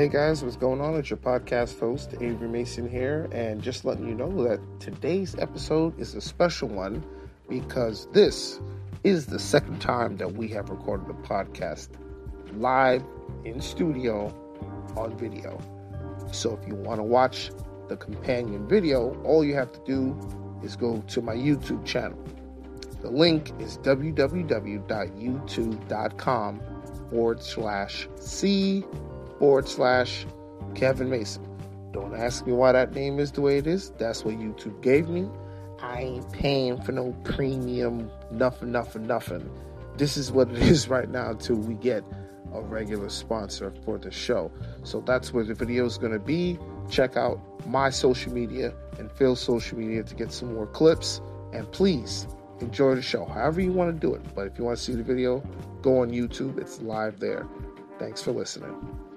Hey guys, what's going on? It's your podcast host, Avery Mason here, and just letting you know that today's episode is a special one because this is the second time that we have recorded a podcast live in studio on video. So if you want to watch the companion video, all you have to do is go to my YouTube channel. The link is www.youtube.com forward slash C forward slash Kevin Mason. Don't ask me why that name is the way it is. That's what YouTube gave me. I ain't paying for no premium, nothing, nothing, nothing. This is what it is right now until we get a regular sponsor for the show. So that's where the video is going to be. Check out my social media and Phil's social media to get some more clips. And please enjoy the show, however you want to do it. But if you want to see the video, go on YouTube. It's live there. Thanks for listening.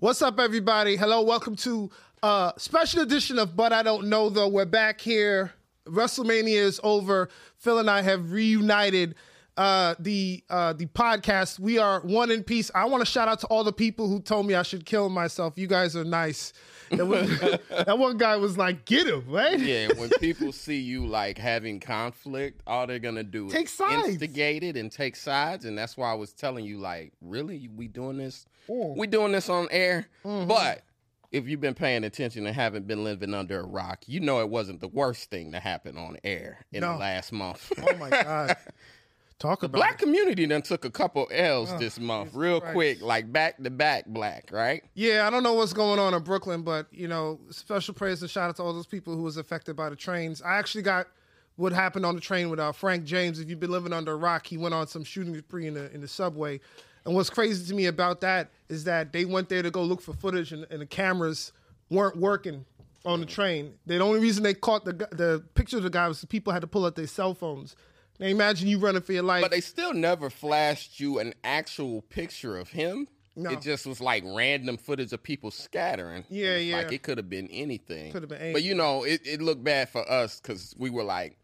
What's up, everybody? Hello, welcome to a special edition of But I Don't Know Though. We're back here. WrestleMania is over. Phil and I have reunited uh, the uh, the podcast. We are one in peace. I want to shout out to all the people who told me I should kill myself. You guys are nice. That, was, that one guy was like, "Get him!" Right? Yeah. When people see you like having conflict, all they're gonna do Take is sides. instigate it and take sides, and that's why I was telling you, like, really, we doing this? Mm. We doing this on air? Mm-hmm. But if you've been paying attention and haven't been living under a rock, you know it wasn't the worst thing to happen on air in No. the last month. Oh my god! Talk about Black it. community then took a couple L's this month, real Christ. quick, like back to back black, right? Yeah, I don't know what's going on in Brooklyn, but you know, special praise and shout out to all those people who was affected by the trains. I actually got what happened on the train with uh, Frank James. If you've been living under a rock, he went on some shooting spree in the in the subway. And what's crazy to me about that is that they went there to go look for footage, and, and the cameras weren't working on the train. The only reason they caught the the picture of the guy was the people had to pull out their cell phones. Now imagine you running for your life. But they still never flashed you an actual picture of him. No. It just was like random footage of people scattering. Yeah, yeah. Like it could have been anything. Could have been But you know, it, it looked bad for us because we were like,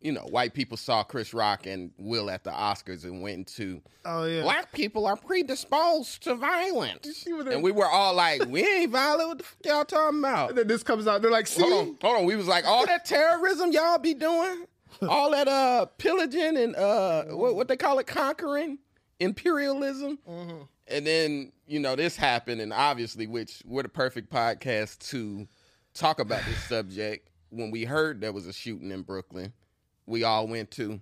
you know, white people saw Chris Rock and Will at the Oscars and went into oh yeah, black people are predisposed to violence. And we were all like, we ain't violent. What the fuck y'all talking about? and then this comes out. They're like, see, Hold on, hold on. We was like, all that terrorism y'all be doing, all that uh pillaging and uh what, what they call it, conquering, imperialism. Mm-hmm. And then you know this happened, and obviously, which we're the perfect podcast to talk about this subject. When we heard there was a shooting in Brooklyn, we all went to.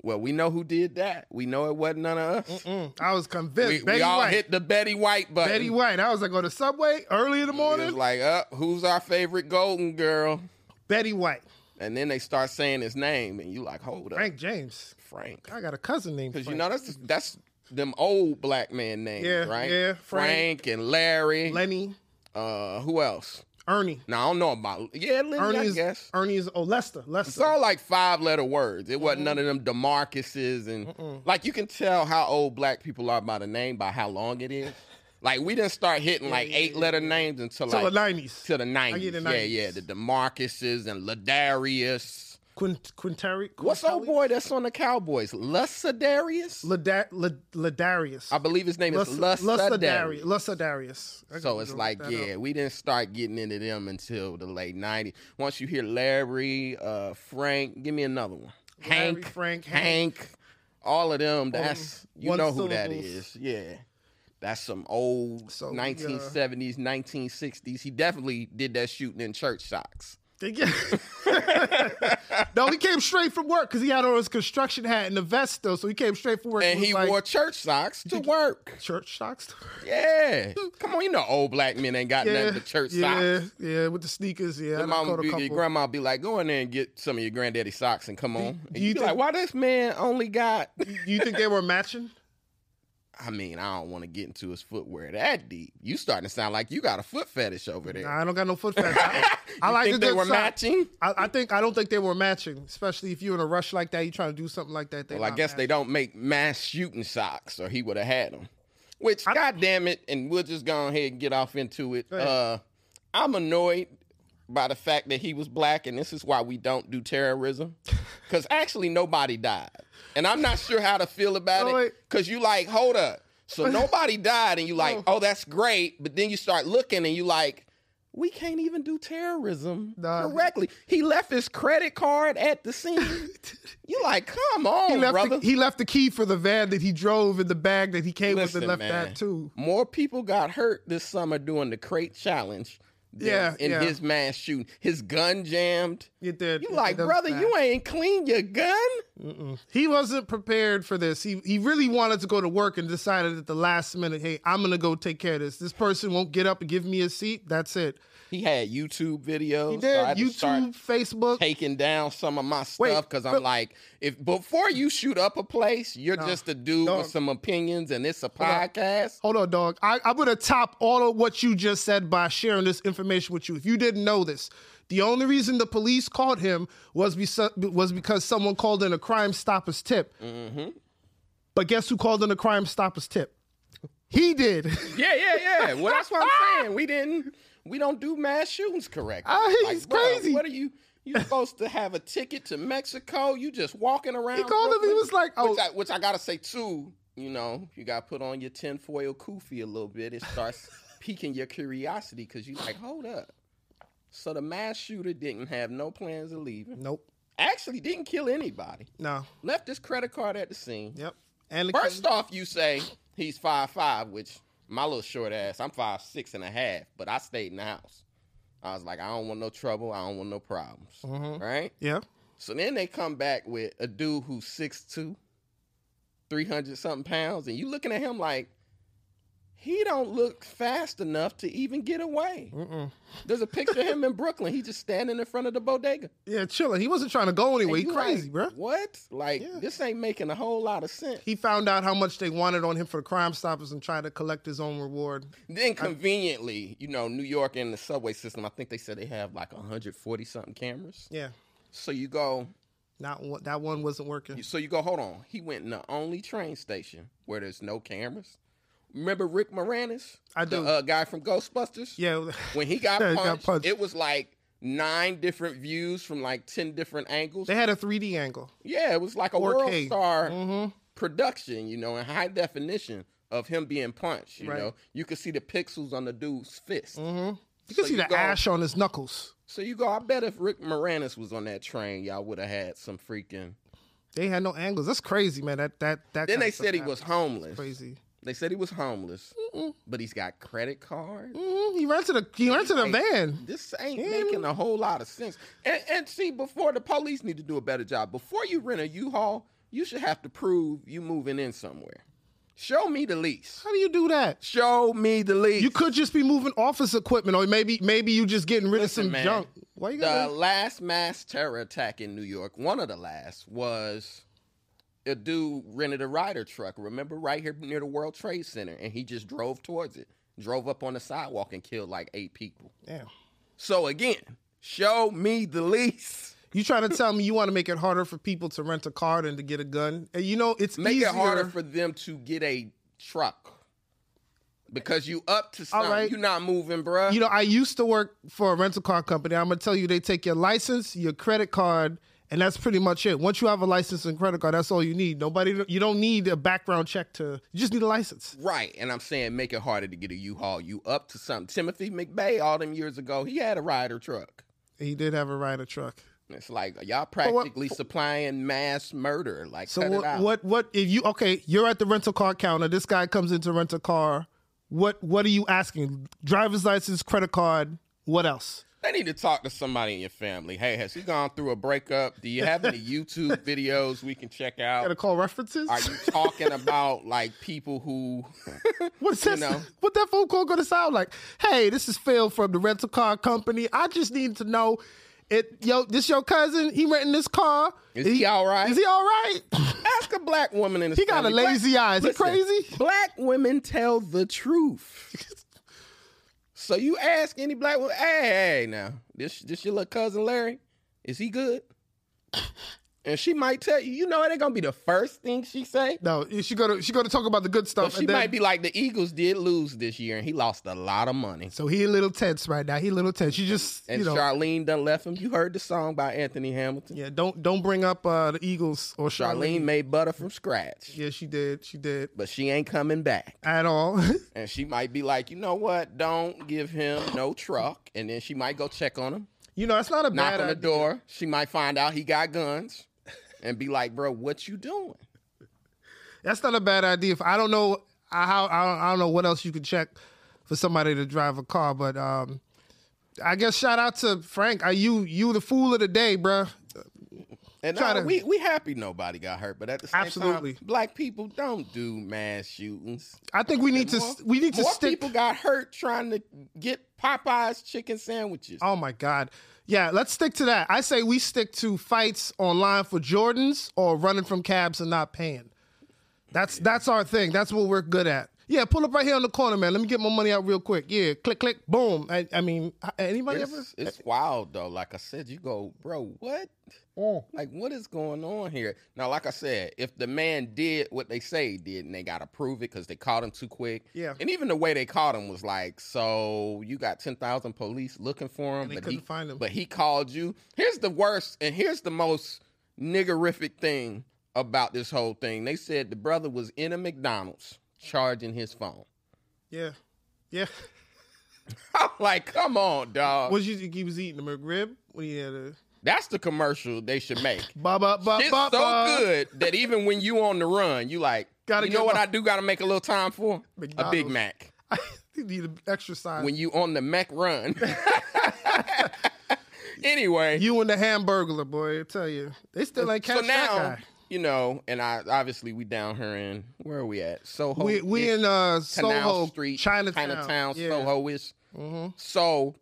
Well, we know who did that. We know it wasn't none of us. Mm, I was convinced. We, Betty we all White. hit the Betty White button. Betty White. I was like on the subway early in the It morning. was like, uh, who's our favorite golden girl? Betty White. And then they start saying his name, and you like, hold up, Frank James. Frank, I got a cousin named because you know that's that's them old black man names, Yeah, right? yeah, Frank. Frank, and Larry. Lenny, uh, who else? Ernie. Now I don't know about. Yeah, Lenny, Ernie I guess. Ernie is oh Lester. It's all like five letter words. It Mm-hmm. wasn't none of them Demarcuses and like you can tell how old black people are by the name by how long it is. Like we didn't start hitting like eight letter names until like the nineties. to the nineties. Yeah, yeah, the Demarcuses and Ladarius. Quint Quintari. What's old boy that's on the Cowboys? Lada- Lad- Ladarius. I believe his name is. Lucidarius. Lucidarius. So it's like, yeah, up. we didn't start getting into them until the late '90s. Once you hear Larry, uh, Frank, give me another one. Larry, Hank, Frank, Hank, all of them. That's you know who that is. Yeah, that's some old So, yeah. 1970s, 1960s. He definitely did that shooting in church socks. No, he came straight from work because he had on his construction hat and the vest though, so he came straight from work. And he like wore church socks to work. church socks. Yeah, come on, you know old black men ain't got Yeah, nothing but church yeah, socks. yeah, with the sneakers. Yeah, Your, mama be, your grandma be like, go in there and get some of your granddaddy socks and come on. Do you you be think- like, why this man only got? Do you think they were matching? I mean, I don't want to get into his footwear that deep. You starting to sound like you got a foot fetish over there. Nah, I don't got no foot fetish. I, I like think they were matching? I, I think I don't think they were matching, especially if you're in a rush like that. You trying to do something like that. Well, I guess they don't make mass shooting socks, or he would have had them. Which, I- god damn it, and we'll just go ahead and get off into it. Uh, I'm annoyed by the fact that he was black, and this is why we don't do terrorism. Because actually, nobody died. And I'm not sure how to feel about Oh, it because you like, hold up. So nobody died, and you like, oh. oh, that's great. But then you start looking, and you like, we can't even do terrorism Nah. correctly. He left his credit card at the scene. you like, come on, He left, brother. the, he left the key for the van that he drove in the bag that he came with and left man, that too. More people got hurt this summer doing the crate challenge. Yeah, in yeah. his mass shooting, his gun jammed. You did. You It- like, brother, bad. you ain't clean your gun. He wasn't prepared for this. He he really wanted to go to work and decided at the last minute, hey, I'm gonna go take care of this. This person won't get up and give me a seat. That's it. He had YouTube videos. He so did start YouTube, Facebook. taking down some of my stuff because I'm like, if before you shoot up a place, you're just a dude dog. with some opinions, and it's a on. podcast. Hold on, dog. I, I'm gonna top all of what you just said by sharing this information with you. If you didn't know this, the only reason the police called him was because, was because someone called in a Crime Stoppers tip. Mm-hmm. But guess who called in a Crime Stoppers tip? He did. Yeah, yeah, yeah. Well, that's what I'm saying. We didn't, we don't do mass shootings correctly. Ah, he's bro, crazy. What are you? You supposed to have a ticket to Mexico? You just walking around? He called him. He was like, "Oh, which I, which I gotta say too. You know, you got to put on your tinfoil kufi a little bit. It starts piquing your curiosity because you like, hold up. So the mass shooter didn't have no plans of leaving. nope, Actually, didn't kill anybody. no, Left his credit card at the scene. yep." And the First off, you say he's five five, which my little short ass, I'm five six and a half, but I stayed in the house. I was like, I don't want no trouble. I don't want no problems. Mm-hmm. Right? yeah, So then they come back with a dude who's 6'2, 300 something pounds, and you looking at him like, he don't look fast enough to even get away. Mm-mm. There's a picture of him in Brooklyn. He just standing in front of the bodega. yeah, chilling. He wasn't trying to go anywhere. He crazy, like, bro. What? Like, Yeah. this ain't making a whole lot of sense. He found out how much they wanted on him for the Crime Stoppers and tried to collect his own reward. Then conveniently, you know, New York and the subway system, I think they said they have like 140 something cameras. Yeah, So you go, not one, that one wasn't working. so you go, hold on. He went in the only train station where there's no cameras. Remember Rick Moranis? I The uh, guy from Ghostbusters? Yeah, When he got, Yeah, punched, got punched. it was like nine different views from like 10 different angles. they had a 3D angle. yeah, it was like a world 4K. star Mm-hmm. production, you know, in high definition of him being punched. You Right. know, you could see the pixels on the dude's fist. Mm-hmm. You can So see you the go- ash on his knuckles. So you go, I bet if Rick Moranis was on that train, y'all would have had some freaking. They had no angles. That's crazy, man. That that that. Then they said he was homeless. crazy. They said he was homeless, but he's got credit cards. hmm He rented a he rented a van. This ain't making a whole lot of sense. And, and see, before the police need to do a better job. Before you rent a U-Haul, you should have to prove you moving in somewhere. Show me the lease. How do you do that? Show me the lease. You could just be moving office equipment, or maybe maybe you just getting rid Listen, of some man, junk. Why you the last mass terror attack in New York, one of the last, was a dude rented a Ryder truck. Remember, right here near the World Trade Center, and he just drove towards it, drove up on the sidewalk and killed like eight people. Damn. So again, show me the lease. You trying to tell me you want to make it harder for people to rent a car than to get a gun? And you know it's Make easier. it harder for them to get a truck because you up to something. right. You're not moving, bruh. You know, I used to work for a rental car company. I'm gonna tell you, they take your license, your credit card, and that's pretty much it. Once you have a license and credit card, that's all you need. Nobody, you don't need a background check to. You just need a license. Right, and I'm saying make it harder to get a U-Haul. You up to something. Timothy McVeigh, all them years ago, he had a Ryder truck. He did have a Ryder truck. It's like y'all what- practically supplying mass murder. Like, So what, what? What? If you okay? You're at the rental car counter. This guy comes in to rent a car. What? What are you asking? Driver's license, credit card. What else? They need to talk to somebody in your family. Hey, has he gone through a breakup? Do you have any YouTube videos we can check out? Gotta call references. Are you talking about like people who? What's that? know? What that phone call gonna sound like? Hey, this is Phil from the rental car company. I just need to know, it yo, this your cousin? He renting this car? Is he all right? Is he all right? Ask a black woman in the He got a lazy eye. Is he crazy? Black women tell the truth. So you ask any black woman, hey, hey, now, this this your little cousin Larry? Is he good? And she might tell you, you know, it ain't gonna be the first thing she say. No, she gonna she gonna talk about the good stuff. But she and then- might be like the Eagles did lose this year, and he lost a lot of money. So he a little tense right now. He a little tense. You just And you know, Charlene done left him. You heard the song by Anthony Hamilton. yeah. Don't don't bring up uh, the Eagles or Charlene Charlene. made butter from scratch, Yeah, she did. She did but she ain't coming back. at all. And she might be like, you know what? Don't give him no truck. And then she might go check on him, you know, it's not a knock bad on the idea. door. She might find out he got guns, and be like, bro, what you doing? That's not a bad idea. If I don't know I- how I don't, I don't know what else you could check for somebody to drive a car, but um, I guess shout out to Frank. Are you you the fool of the day, bruh? And to- we we happy nobody got hurt, but at the same Absolutely. time, black people don't do mass shootings. I think we need to More- we need to more stick. people got hurt trying to get Popeyes chicken sandwiches. Oh my God. Yeah, let's stick to that. I say we stick to fights online for Jordans or running from cabs and not paying. That's that's our thing. That's what we're good at. Yeah, pull up right here on the corner, man. Let me get my money out real quick. Yeah, click, click, boom. I, I mean, anybody ever? It's, it's wild though. Like I said, you go, bro, what? Mm. Like, what is going on here? Now, like I said, if the man did what they say he did, and they got to prove it because they caught him too quick. Yeah. And even the way they caught him was like, so you got ten thousand police looking for him, And they but couldn't he find him. But he called you. Here's the worst, and here's the most niggerific thing about this whole thing. They said the brother was in a McDonald's charging his phone. Yeah, yeah. I'm like, come on, dog. What you think he was eating? The McRib? When he had a That's the commercial they should make. ba ba ba It's ba so ba. good that even when you on the run, you like, Gotta you know what my- I do got to make a little time for? A Big Mac. he need an exercise. When you on the Mac run. anyway, you and the Hamburglar boy, I tell you, they still ain't catch so now that guy. You know, and I obviously we down here in where are we at? Soho. We we in uh, Canal Soho, Street, Chinatown, Chinatown, yeah. Soho is. Mhm. So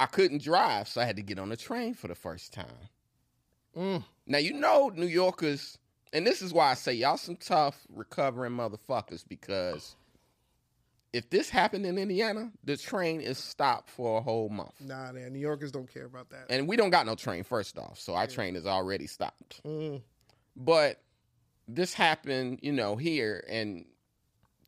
I couldn't drive, so I had to get on the train for the first time. Mm. Now you know New Yorkers, and this is why I say y'all some tough recovering motherfuckers because if this happened in Indiana, the train is stopped for a whole month. Nah, man, New Yorkers don't care about that. And we don't got no train first off, so our train is already stopped. Mm. But this happened, you know, here, and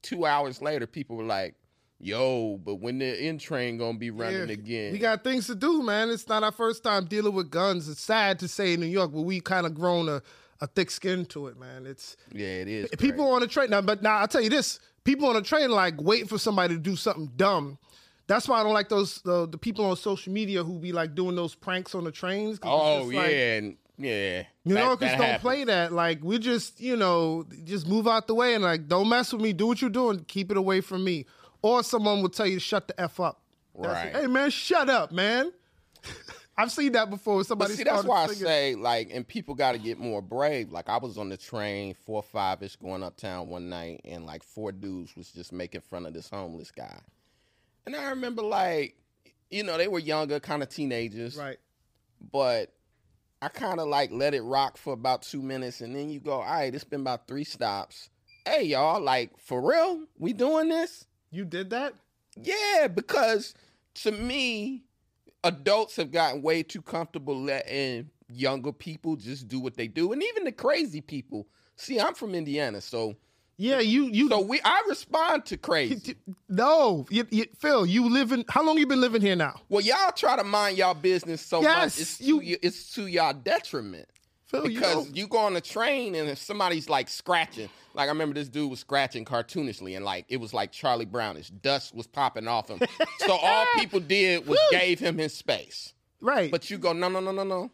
two hours later, people were like, "Yo, but when the in train gonna be running Yeah, again?" We got things to do, man. It's not our first time dealing with guns. It's sad to say in New York, but we kind of grown a, a thick skin to it, man. It's yeah, it is. people on the train now, but now I'll tell you this: people on the train like waiting for somebody to do something dumb. That's why I don't like those the, the people on social media who be like doing those pranks on the trains. Oh just yeah, like, and yeah. New That- Yorkers that don't happens. play that. Like we just, you know, just move out the way and like don't mess with me. Do what you're doing. Keep it away from me. Or someone will tell you to shut the f up. Right. Hey man, shut up, man. I've seen that before. But Somebody see, that's why I say like, and people got to get more brave. Like I was on the train four five ish going uptown one night, and like four dudes was just making fun of this homeless guy, and I remember like, you know, they were younger, kind of teenagers, right. but I kind of like let it rock for about two minutes, and then you go, all right, it's been about three stops. Hey y'all, like for real, we doing this? You did that? Yeah, because to me, adults have gotten way too comfortable letting younger people just do what they do, and even the crazy people. See, I'm from Indiana, so Yeah, you you so we I respond to crazy. no, you, you, Phil. You live in. How long you been living here now? Well, y'all try to mind y'all business so Yes, much, it's you- to, it's to y'all detriment. Phil, you Because know- you go on a train and if somebody's like scratching, like I remember this dude was scratching cartoonishly and like it was like Charlie Brownish. Dust was popping off him. so all people did was gave him his space. right, But you go, no, no, no, no, no.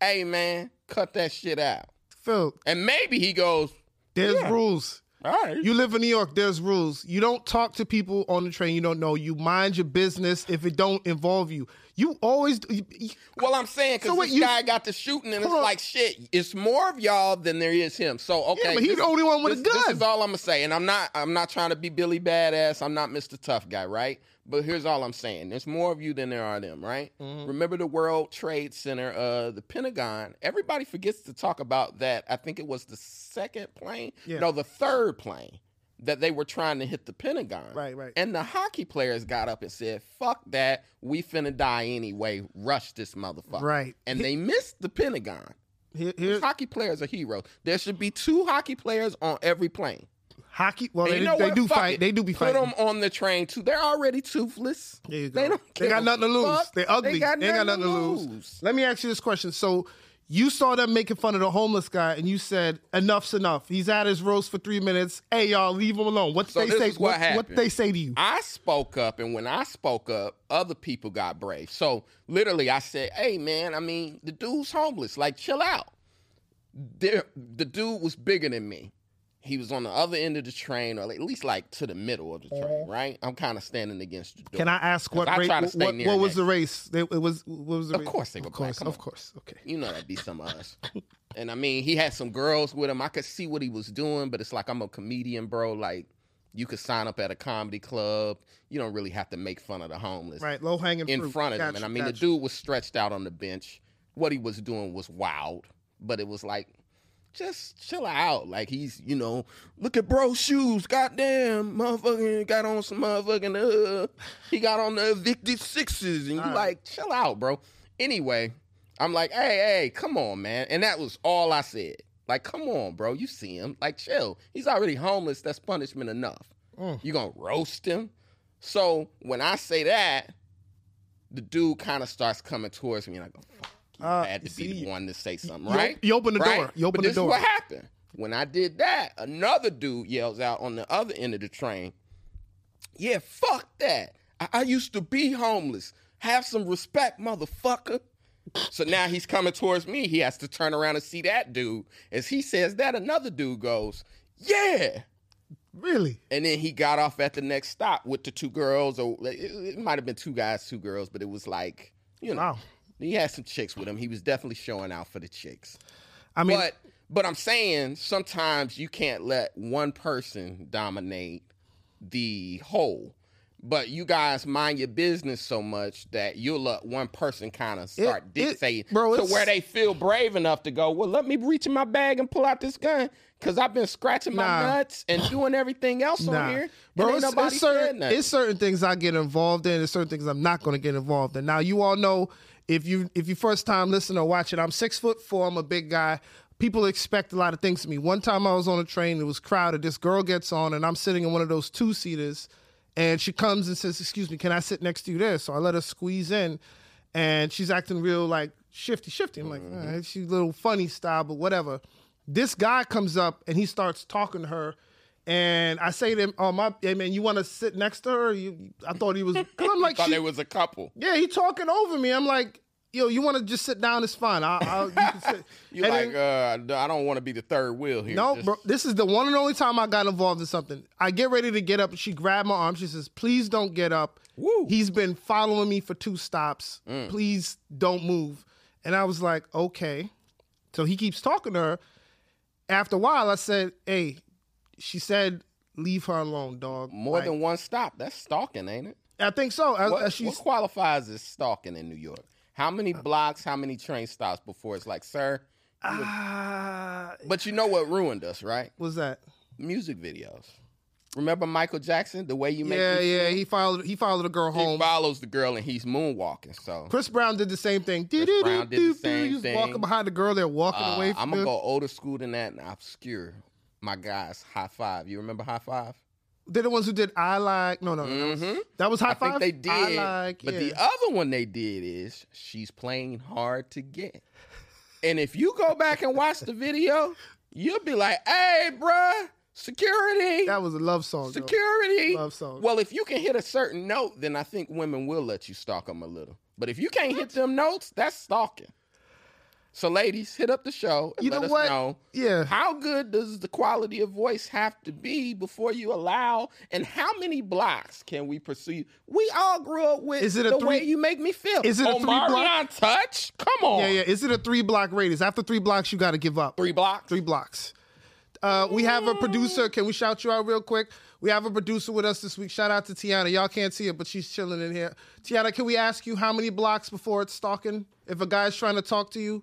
Hey man, cut that shit out. Phil. And maybe he goes, There's Yeah. rules. all right. You live in New York. There's rules. You don't talk to people on the train you don't know. You mind your business if it don't involve you. You always. You, you- well, I'm saying because So this you- guy got the shooting, and it's on. like shit. It's more of y'all than there is him. So okay, but he's this- the only one with a this, This gun. is all I'm gonna say, and I'm not. I'm not trying to be Billy Badass. I'm not Mr. Tough Guy, right? But here's all I'm saying: there's more of you than there are them, right? Mm-hmm. Remember the World Trade Center, uh, the Pentagon. Everybody forgets to talk about that. I think it was the second plane, Yeah. no, the third plane that they were trying to hit the Pentagon. Right, right. And the hockey players got up and said, "Fuck that, we finna die anyway. Rush this motherfucker." Right. And they missed the Pentagon. Here, Hockey players are heroes. There should be two hockey players on every plane. Hockey. Well, And they, you know they do Fuck fight. it. They do be Put fighting. Put them on the train too. They're already toothless. There you go. They don't. They got nothing to lose. fuck. They ugly. They got They got nothing to lose. Let me ask you this question. So you saw them making fun of the homeless guy, and you said, "Enough's enough." He's at his roast for three minutes. Hey, y'all, leave him alone. What So they say? what what, what they say to you? I spoke up, and when I spoke up, other people got brave. So literally, I said, "Hey, man, I mean, the dude's homeless. Like, chill out." The dude was bigger than me. He was on the other end of the train, or at least like to the middle of the train. Uh-huh. Right? I'm kind of standing against the door. Can I ask what I race? try to What, stay what, near what was the race? It was. What was the Of race? course they were Of black. course. Come Of on. course. Okay. You know that'd be some of us. And I mean, he had some girls with him. I could see what he was doing, but it's like I'm a comedian, bro. Like you could sign up at a comedy club. You don't really have to make fun of the homeless Right. Low hanging in fruit. front of Got him. And I mean, the dude was stretched out on the bench. What he was doing was wild, but it was like, just chill out. Like he's, you know, look at bro shoes. Goddamn, motherfucking got on some motherfucking uh, he got on the evicted sixes, and you right. like, chill out, bro. Anyway, I'm like, hey, hey, come on, man. And that was all I said. Like, come on, bro. You see him. Like, chill. He's already homeless. That's punishment enough. Mm. You gonna roast him? So when I say that, the dude kind of starts coming towards me, and I go, fuck. You Uh, had to be the one to say something, you- right? you open the Right? door. You open but the this door. Is what happened? When I did that, another dude yells out on the other end of the train, yeah, fuck that. I, I used to be homeless. Have some respect, motherfucker. So now he's coming towards me. He has to turn around and see that dude. As he says that, another dude goes, yeah. Really? And then he got off at the next stop with the two girls, or it, it might have been two guys, two girls, but it was like, you know, Wow. He had some chicks with him. He was definitely showing out for the chicks. I mean, but but I'm saying sometimes you can't let one person dominate the whole. But you guys mind your business so much that you'll let one person kind of start it- dictating bro, to where they feel brave enough to go, well, let me reach in my bag and pull out this gun because I've been scratching my Nah. nuts and doing everything else Nah. on here. Bro, it's, it's, certain, it's certain things I get involved in, it's certain things I'm not going to get involved in. Now, you all know if you if you first time listen or watch it, I'm six foot four. I'm a big guy. People expect a lot of things from me. One time I was on a train, it was crowded. This girl gets on, and I'm sitting in one of those two seaters, and she comes and says, "Excuse me, can I sit next to you there?" So I let her squeeze in, and she's acting real like shifty, shifty. I'm like, Mm-hmm. "All right, she's a little funny style, but whatever. This guy comes up and he starts talking to her. And I say to him, "Oh my, hey man, you want to sit next to her?" You, I thought he was. Cause I'm like, thought she- was a couple. yeah, he talking over me. I'm like, yo, you want to just sit down? It's fine. I, I'll, you can sit. You like, then- uh, I don't want to be the third wheel here. no, Just- bro. This is the one and only time I got involved in something. I get ready to get up. She grabbed my arm. She says, "Please don't get up. Woo. Mm. He's been following me for two stops. Please don't move." And I was like, "Okay." So he keeps talking to her. After a while, I said, "Hey," she said, "Leave her alone, dog." More Like, than one stop. That's stalking, ain't it? I think so. I- What, she's- what qualifies as stalking in New York? How many blocks, how many train stops before it's like, sir? Ah, But you know what ruined us, right? Was that? Music videos. Remember Michael Jackson? The way you make Yeah, yeah. feel? He followed. He followed a girl He home. follows the girl and he's moonwalking. So Chris Brown did the same thing. Brown did the same He was thing. walking behind the girl. They're walking uh, away I'm gonna her. go older school than that and obscure. My guys, Hi-Five. You remember Hi-Five? They're the ones who did I like. No, no, no. That, was, that was high Mm-hmm. I five. think they did. I like. But yeah. the other one they did is she's playing hard to get. And if you go back and watch the video, you'll be like, hey, bruh, security. that was a love song. though. Security. Love song. Well, if you can hit a certain note, then I think women will let you stalk them a little. But if you can't hit them notes, that's stalking. So, ladies, hit up the show and You let know us what? know Yeah. how good does the quality of voice have to be before you allow, and how many blocks can we pursue? We all grew up with Is it a the three- way you make me feel. Is it a three block- Touch? Come on. Yeah, yeah. Is it a three block radius? After three blocks, you got to give up. Three blocks? Three blocks. Uh, we have a producer. Can we shout you out real quick? We have a producer with us this week. Shout out to Tiana. Y'all can't see her, but she's chilling in here. Tiana, can we ask you how many blocks before it's stalking? If a guy's trying to talk to you,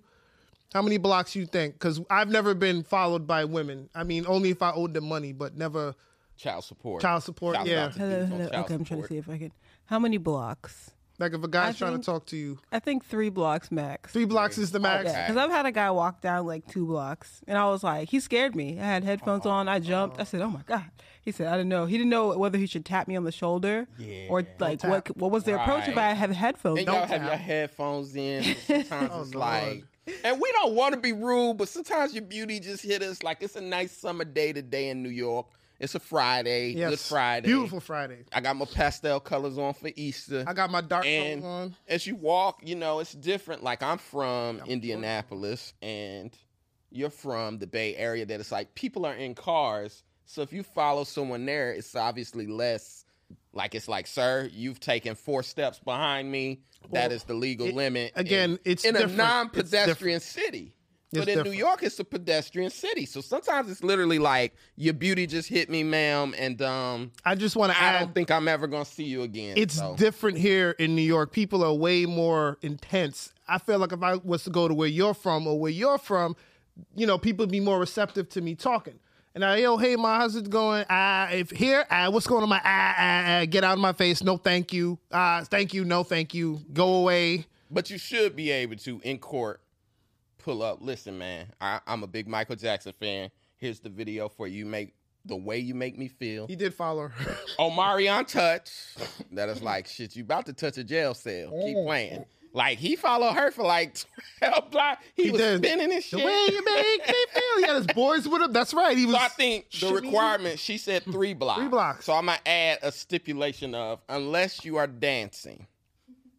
how many blocks you think? Because I've never been followed by women. I mean, only if I owed them money, but never. Child support. Child support, Shouts yeah. Hello, hello. child Okay, I'm trying to see if I can. How many blocks? Like if a guy's I trying think- to talk to you, I think three blocks max. three blocks is the max. Okay. Because I've had a guy walk down like two blocks, and I was like, he scared me. I had headphones uh-huh. on. I jumped. I uh-huh. said, "Oh my god!" He said, "I didn't know." He didn't know whether he should tap me on the shoulder Yeah. or like what what was the approach if I have headphones. And Don't y'all have your headphones in. so Sometimes Oh, it's Lord. like, and we don't want to be rude, but sometimes your beauty just hit us. Like it's a nice summer day today in New York. It's a Friday, Yes. Good Friday. Beautiful Friday. I got my pastel colors on for Easter. I got my dark and colors on. as you walk, you know, it's different. Like I'm from Indianapolis and you're from the Bay Area that it's like people are in cars. So if you follow someone there, it's obviously less like it's like, sir, you've taken four steps behind me. that Well, is the legal it- limit. again, in, it's in a different. It's non-pedestrian city. It's but in different. New York, it's a pedestrian city. So sometimes it's literally like your beauty just hit me, ma'am, and um, I just want to I add. don't think I'm ever gonna see you again. it's so. different here in New York. People are way more intense. I feel like if I was to go to where you're from or where you're from, you know, people would be more receptive to me talking. And I, yo, hey, my husband's going. Ah, if here, ah, what's going on? My ah, ah, ah, get out of my face. No, thank you. Ah, thank you. No, thank you. Go away. But you should be able to in court pull up. Listen, man, I, I'm a big Michael Jackson fan. Here's the video for you. Make the way you make me feel. He did follow her. Omarion touch. That is like shit. You about to touch a jail cell. Keep playing. Like he followed her for like twelve blocks. He, He was did. spinning his shit. the shit. way you make me feel. He had his boys with him. That's right. He was. So I think the requirement, she said three blocks. Three blocks. So I'm gonna add a stipulation of unless you are dancing.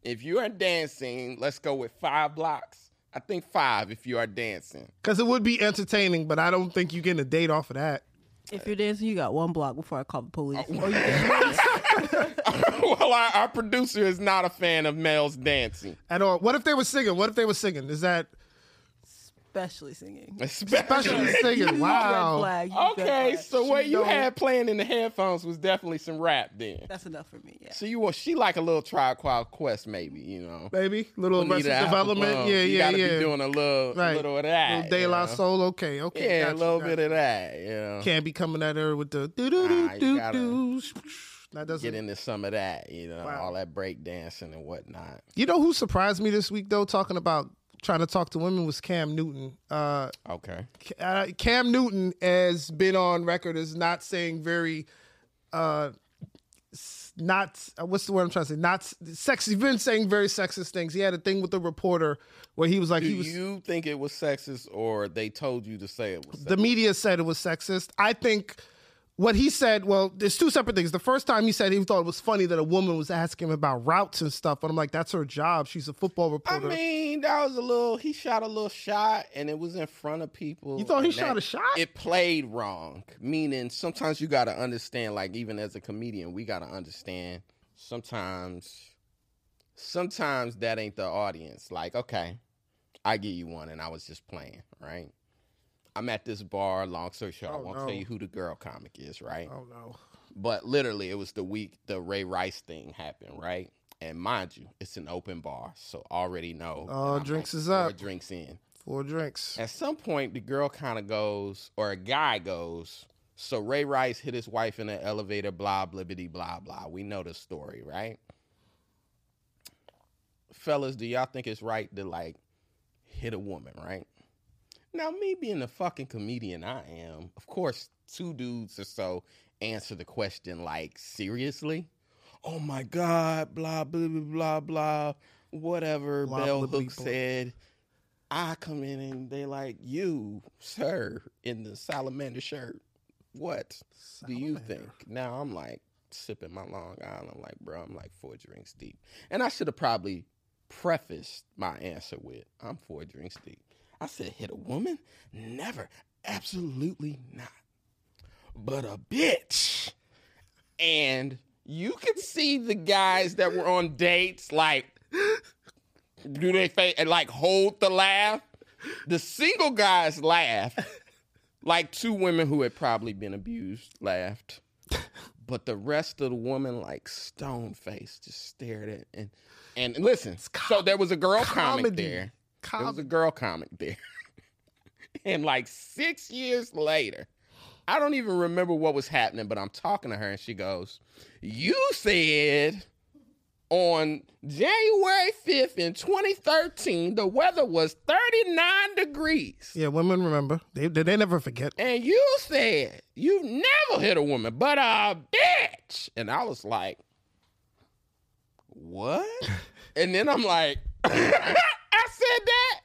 If you are dancing, let's go with five blocks. I think five if you are dancing. Because it would be entertaining, but I don't think you're getting a date off of that. If you're dancing, you got one block before I call the police. Oh. Or you get well, our, our producer is not a fan of males dancing, At all. What if they were singing? What if they were singing? Is that especially singing. especially singing? Wow. flag. Okay, flag. so what you don't- had playing in the headphones was definitely some rap then. That's enough for me. Yeah. So you was she like a little tribe called Quest maybe, you know. Baby, little Bonita arrested development. album. Yeah, you yeah, gotta yeah. be doing a little, right. little of that. Little De you La know? Soul. Okay, okay. Yeah, got a little got bit of that. You know, Can't be coming at her with the do do Nah, do you do gotta do. That doesn't. get into some of that. You know, Wow. all that break dancing and whatnot. You know who surprised me this week though? Talking about trying to talk to women was Cam Newton. Uh, Okay. uh, Cam Newton has been on record as not saying very, uh, not uh, what's the word I'm trying to say? Not s- sex. He's been saying very sexist things. He had a thing with the reporter where he was like, Do he was. you think it was sexist, or they told you to say it was? the media said it was sexist. I think what he said, well, there's two separate things. The first time he said he thought it was funny that a woman was asking him about routes and stuff, but I'm like, that's her job. She's a football reporter. I mean, that was a little. He shot a little shot, and it was in front of people. You thought he shot a shot? It played wrong. Meaning, sometimes you got to understand. Like even as a comedian, we got to understand. Sometimes, sometimes that ain't the audience. Like, okay, I give you one, and I was just playing, right? I'm at this bar. Long story short, I Oh, won't no. tell you who the girl comic is, right? oh no. But literally, it was the week the Ray Rice thing happened, right? And mind you, it's an open bar, so already know. Oh, I'm drinks like is four up. Drinks in. Four drinks. At some point, the girl kind of goes, or a guy goes. So Ray Rice hit his wife in an elevator. Blah blibbity blah blah. We know the story, right? Fellas, do y'all think it's right to like hit a woman, right? Now, me being the fucking comedian I am, of course, two dudes or so answer the question like, seriously? Oh my God, blah, blah, blah, blah, blah, whatever Blah, Bell blah, Hook blah. said. I come in and they like, you, sir, in the salamander shirt. What do you think? Now I'm like sipping my Long Island. I'm like, bro, I'm like four drinks deep. And I should have probably prefaced my answer with, I'm four drinks deep. I said, hit a woman? Never. Absolutely not. But a bitch. And you could see the guys that were on dates like, do they fa- and like hold the laugh? The single guys laughed. Like two women who had probably been abused laughed. But the rest of the woman, like stone faced, just stared at and and listen. So there was a girl comic comedy. there. Com- There was a girl comic there. and like six years later, I don't even remember what was happening, but I'm talking to her and she goes, You said on January 5th in 2013, the weather was 39 degrees. Yeah, women remember. They they, they never forget. And you said you've never hit a woman, but a bitch. And I was like, what? and then I'm like, I said that.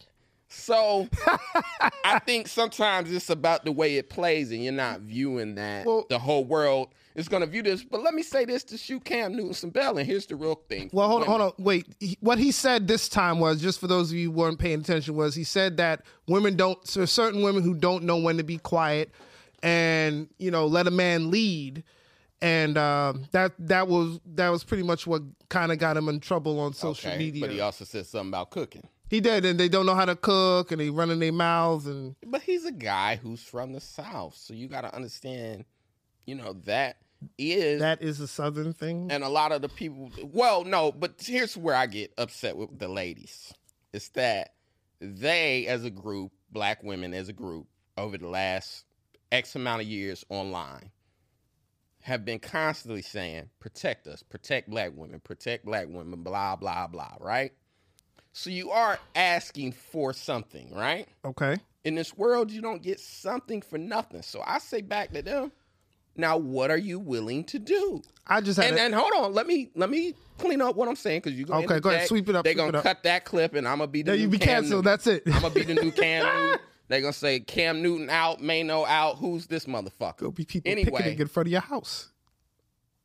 So I think sometimes it's about the way it plays, and you're not viewing that Well- the whole world is going to view this. But let me say this to shoot Cam Newton some bell, and here's the real thing. Well, hold on, hold on, wait. He- what he said this time was just for those of you who weren't paying attention was he said that women don't. So certain women who don't know when to be quiet, and you know, let a man lead, and um, that that was that was pretty much what kind of got him in trouble on social Okay, media. But he also said something about cooking. He did, and they don't know how to cook, and they running their mouths, and But he's a guy who's from the South. So you got to understand, you know, that is. that is a southern thing. and a lot of the people, well, no, but here's where I get upset with the ladies. It's that they, as a group, black women as a group, over the last X amount of years online, have been constantly saying, protect us, protect black women, protect black women, blah, blah, blah, right? So you are asking for something, right? Okay, in this world, you don't get something for nothing. So I say back to them, now what are you willing to do? I just had And, a- and hold on, let me let me clean up what I'm saying because you go Okay, go ahead, sweep it up, They're gonna it up. cut that clip, and I'm gonna be the There you be canceled. Newton. That's it. I'm gonna be the new Cam They're gonna say Cam Newton out, Mano out. Who's this motherfucker? There'll be people anyway, picketing in front of your house.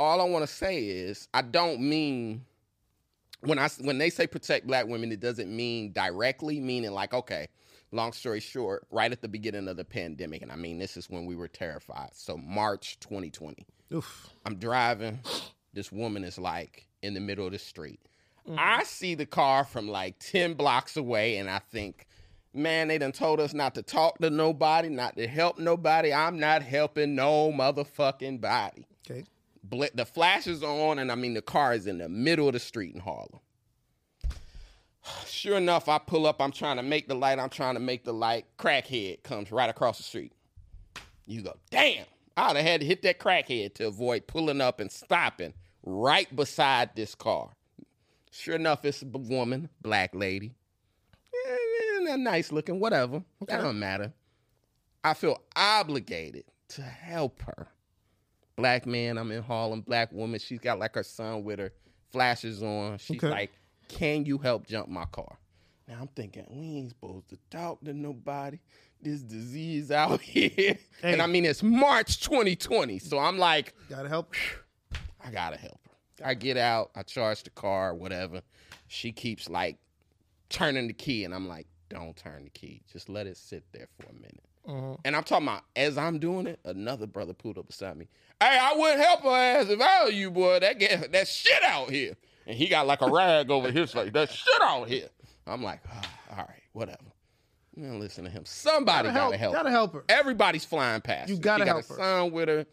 all I want to say is I don't mean when I when they say protect black women, it doesn't mean directly meaning like okay. Long story short, right at the beginning of the pandemic, and I mean this is when we were terrified. So March 2020, Oof. I'm driving. This woman is like in the middle of the street. I mm-hmm. see the car from like 10 blocks away, and I think, man, they done told us not to talk to nobody, not to help nobody. I'm not helping no motherfucking body Okay. Bl- the flashes are on, and I mean the car is in the middle of the street in Harlem. Sure enough, I pull up. I'm trying to make the light. I'm trying to make the light. Crackhead comes right across the street. You go, damn! I'd have had to hit that crackhead to avoid pulling up and stopping right beside this car. Sure enough, it's a woman, black lady, Eh, eh, nice looking, whatever. That don't matter. I feel obligated to help her black man. I'm in Harlem, black woman. She's got like her son with her, flashes on. She's Okay. like, Can you help jump my car? Now I'm thinking, we ain't supposed to talk to nobody. This disease out here. And I mean, it's March 2020. So I'm like, Gotta help. I gotta help her. I get out, I charge the car, whatever. She keeps like turning the key, and I'm like, don't turn the key. Just let it sit there for a minute. And I'm talking about as I'm doing it, another brother pulled up beside me. Hey, I wouldn't help her ass if I were you, boy. That get that shit out here. And he got like a rag over his face. That shit out here. I'm like, ah, all right, whatever. You listen to him. Somebody Gotta gotta, help. help. Gotta help her. Everybody's flying past. You gotta got help a her. son with her.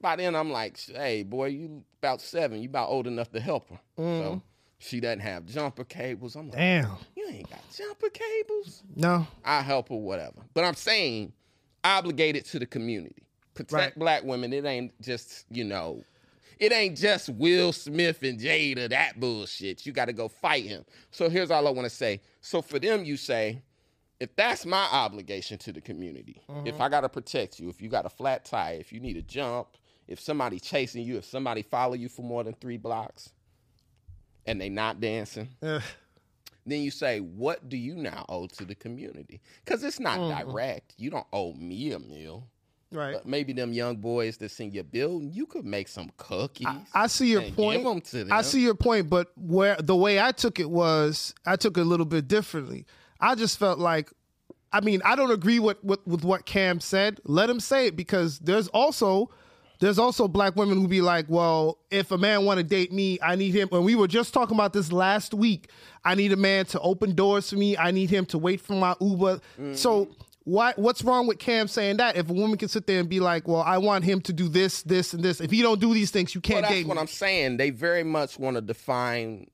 By then, I'm like, hey, boy, you about seven. You about old enough to help her. Mm-hmm. So she doesn't have jumper cables. I'm like, Damn. you ain't got jumper cables. No. I help her, whatever. But I'm saying, obligated to the community. Protect Right. black women. It ain't just you know, it ain't just Will Smith and Jada that bullshit. You got to go fight him. So here's all I want to say. So for them, you say, if that's my obligation to the community, if mm-hmm. I got to protect you, if you got a flat tire, if you need a jump, if somebody chasing you, if somebody follow you for more than three blocks, and they not dancing. then you say, what do you now owe to the community? Because it's not mm-hmm. direct. You don't owe me a meal. right. But maybe them young boys that's in your building, you could make some cookies. I see your point. Give 'em to them. I see your point, but where the way I took it was, I took it a little bit differently. I just felt like, I mean, I don't agree with with, with what Cam said. Let him say it because there's also there's also black women who be like, well, if a man want to date me, I need him. And we were just talking about this last week. I need a man to open doors for me. I need him to wait for my Uber. Mm-hmm. So. Why, what's wrong with Cam saying that? If a woman can sit there and be like, "Well, I want him to do this, this, and this. If he don't do these things, you can't that's date what. I'm saying. They very much want to define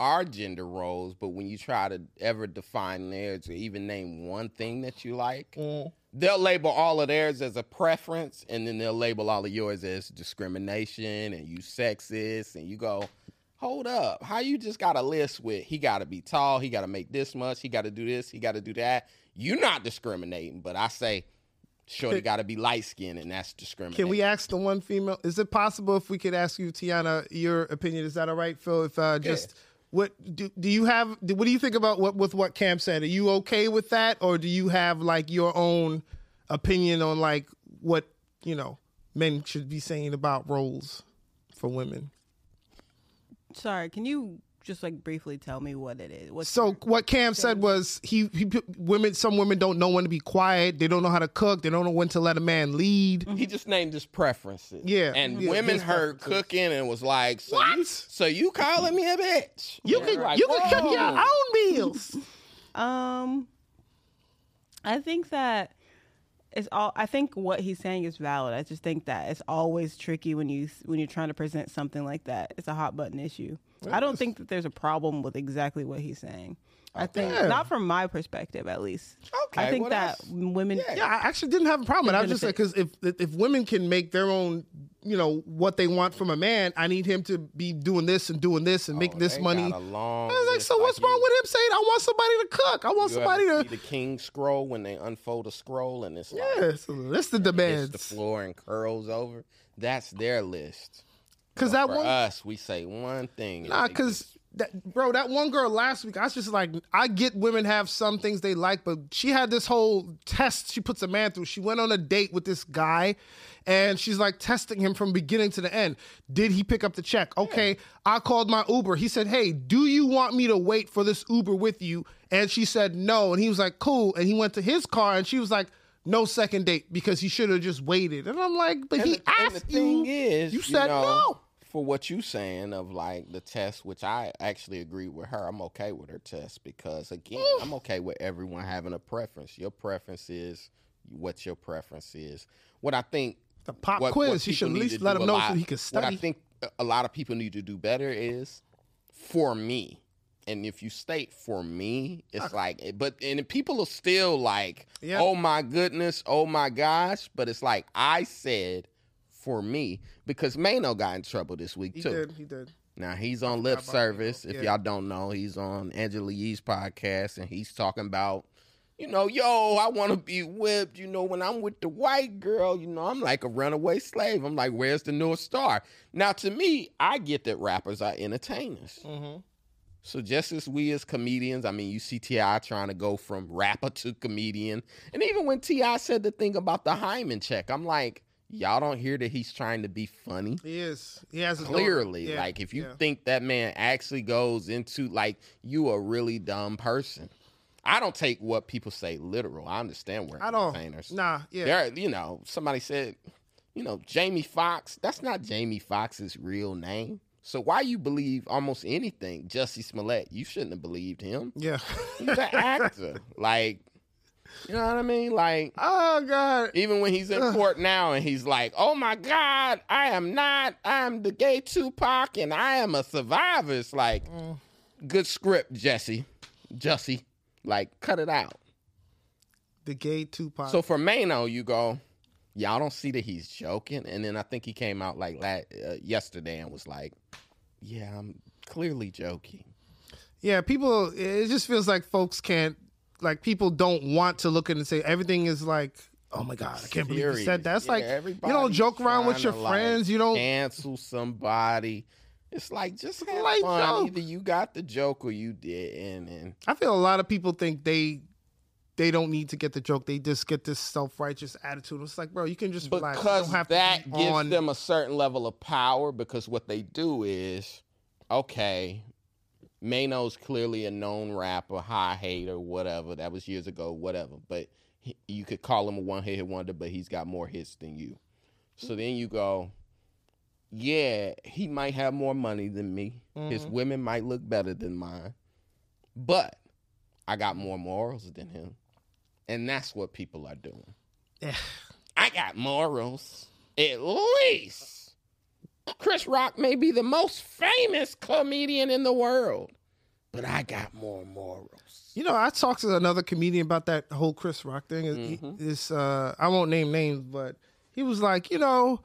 our gender roles, but when you try to ever define theirs or even name one thing that you like, Mm. They'll label all of theirs as a preference, and then they'll label all of yours as discrimination and you sexist, and you go, hold up. How you just got a list with he got to be tall, he got to make this much, he got to do this, he got to do that. You're not discriminating, but I say, shorty got to be light skinned, and that's discriminating. Can we ask the one female? Is it possible if we could ask you, Tiana, your opinion? Is that all right, Phil? If uh, just what do do you have? What do you think about what with what Cam said? Are you okay with that, or do you have like your own opinion on like what you know men should be saying about roles for women? Sorry, can you just like briefly tell me what it is? What's So what Cam said was he, he women some women don't know when to be quiet. They don't know how to cook. They don't know when to let a man lead. He just named his preferences. Yeah. And Yeah, women heard cooking and was like, so What? You, so you calling me a bitch? You Yeah. can Like, you can cook your own meals. Um, I think that it's all. I think what he's saying is valid. I just think that it's always tricky when you when you're trying to present something like that. It's a hot button issue. I don't think that there's a problem with exactly what he's saying. I think Yeah. not from my perspective, at least. Okay, I think well, that women. yeah. Yeah, I actually didn't have a problem. with it. I was just like, because if if women can make their own, you know, what they want from a man, I need him to be doing this and doing this and making Oh, this money. long I was like, list, so what's like wrong you- with him saying I want somebody to cook? I want You somebody ever to. see the king scroll when they unfold a scroll and it's like Yeah, so list the hits the floor and curls over. That's their list. Because that one, us, we say one thing. nah, because that bro, that one girl last week, I was just like, I get women have some things they like, but she had this whole test she puts a man through. She went on a date with this guy, and she's like testing him from beginning to the end. Did he pick up the check? Okay, I called my Uber. He said, Hey, do you want me to wait for this Uber with you? And she said no, and he was like, Cool. And he went to his car, and she was like. No second date because he should have just waited. And I'm like, but And he the, asked thing you. is, you said know, no. For what you saying of like the test, which I actually agree with her. I'm okay with her test because again, I'm okay with everyone having a preference. Your preference is what your preference is. What I think The pop what- quiz. what he should at least let him know lot- so he can What I think a lot of people need to do better is for me. And if you state for me, it's like, eh, but and people are still like, Yeah. oh my goodness, oh my gosh. But it's like I said for me because Maino got in trouble this week He too. did. He did. Now he's on lip service. If yeah. y'all don't know, he's on Angela Yee's podcast, and he's talking about, you know, yo, I want to be whipped. You know, when I'm with the white girl, you know, I'm like a runaway slave. I'm like, where's the North Star? Now, to me, I get that rappers are entertainers. Mm-hmm. So just as we as comedians, I mean, you see T.I. trying to go from rapper to comedian, and even when T.I. said the thing about the hymen check, I'm like, y'all don't hear that he's trying to be funny He is. He has a clearly Yeah, like if you yeah. think that man actually goes into like you a really dumb person i don't take what people say literal i understand where I don't. entertainers Nah. Yeah. there you know somebody said you know Jamie Foxx. that's not Jamie Foxx's real name so why you believe almost anything jussie smollett you shouldn't have believed him Yeah. he's an actor like you know what i mean like oh God. even when he's in court now and he's like, oh my God, I am not, I'm the gay Tupac and I am a survivor. It's like, good script, Jesse. Jussie. Like, cut it out. The gay Tupac. So for Maino, you go, y'all don't see that he's joking. And then I think he came out like uh, yesterday and was like, yeah, I'm clearly joking. yeah, people. It just feels like folks can't. Like people don't want to look in and say everything is like. Oh my God! I can't believe you said that. It's Yeah, like you don't joke around with your to, like, friends. You don't. cancel somebody. It's like just have Light fun. joke. Either you got the joke or you didn't. And I feel a lot of people think they they don't need to get the joke. They just get this self righteous attitude. It's like, bro, you can just relax. Because don't have that gives on. them a certain level of power. Because what they do is, okay, Maino's clearly a known rapper, Hi Hater, whatever. That was years ago, whatever. But he, you could call him a one hit wonder, but he's got more hits than you. So then you go, yeah, he might have more money than me. His Mm-hmm. women might look better than mine, but I got more morals than him. And that's what people are doing. I got morals. At least. Chris Rock may be the most famous comedian in the world, but I got more morals. You know, I talked to another comedian about that whole Chris Rock thing. Mm-hmm. It's uh, I won't name names, but he was like, you know,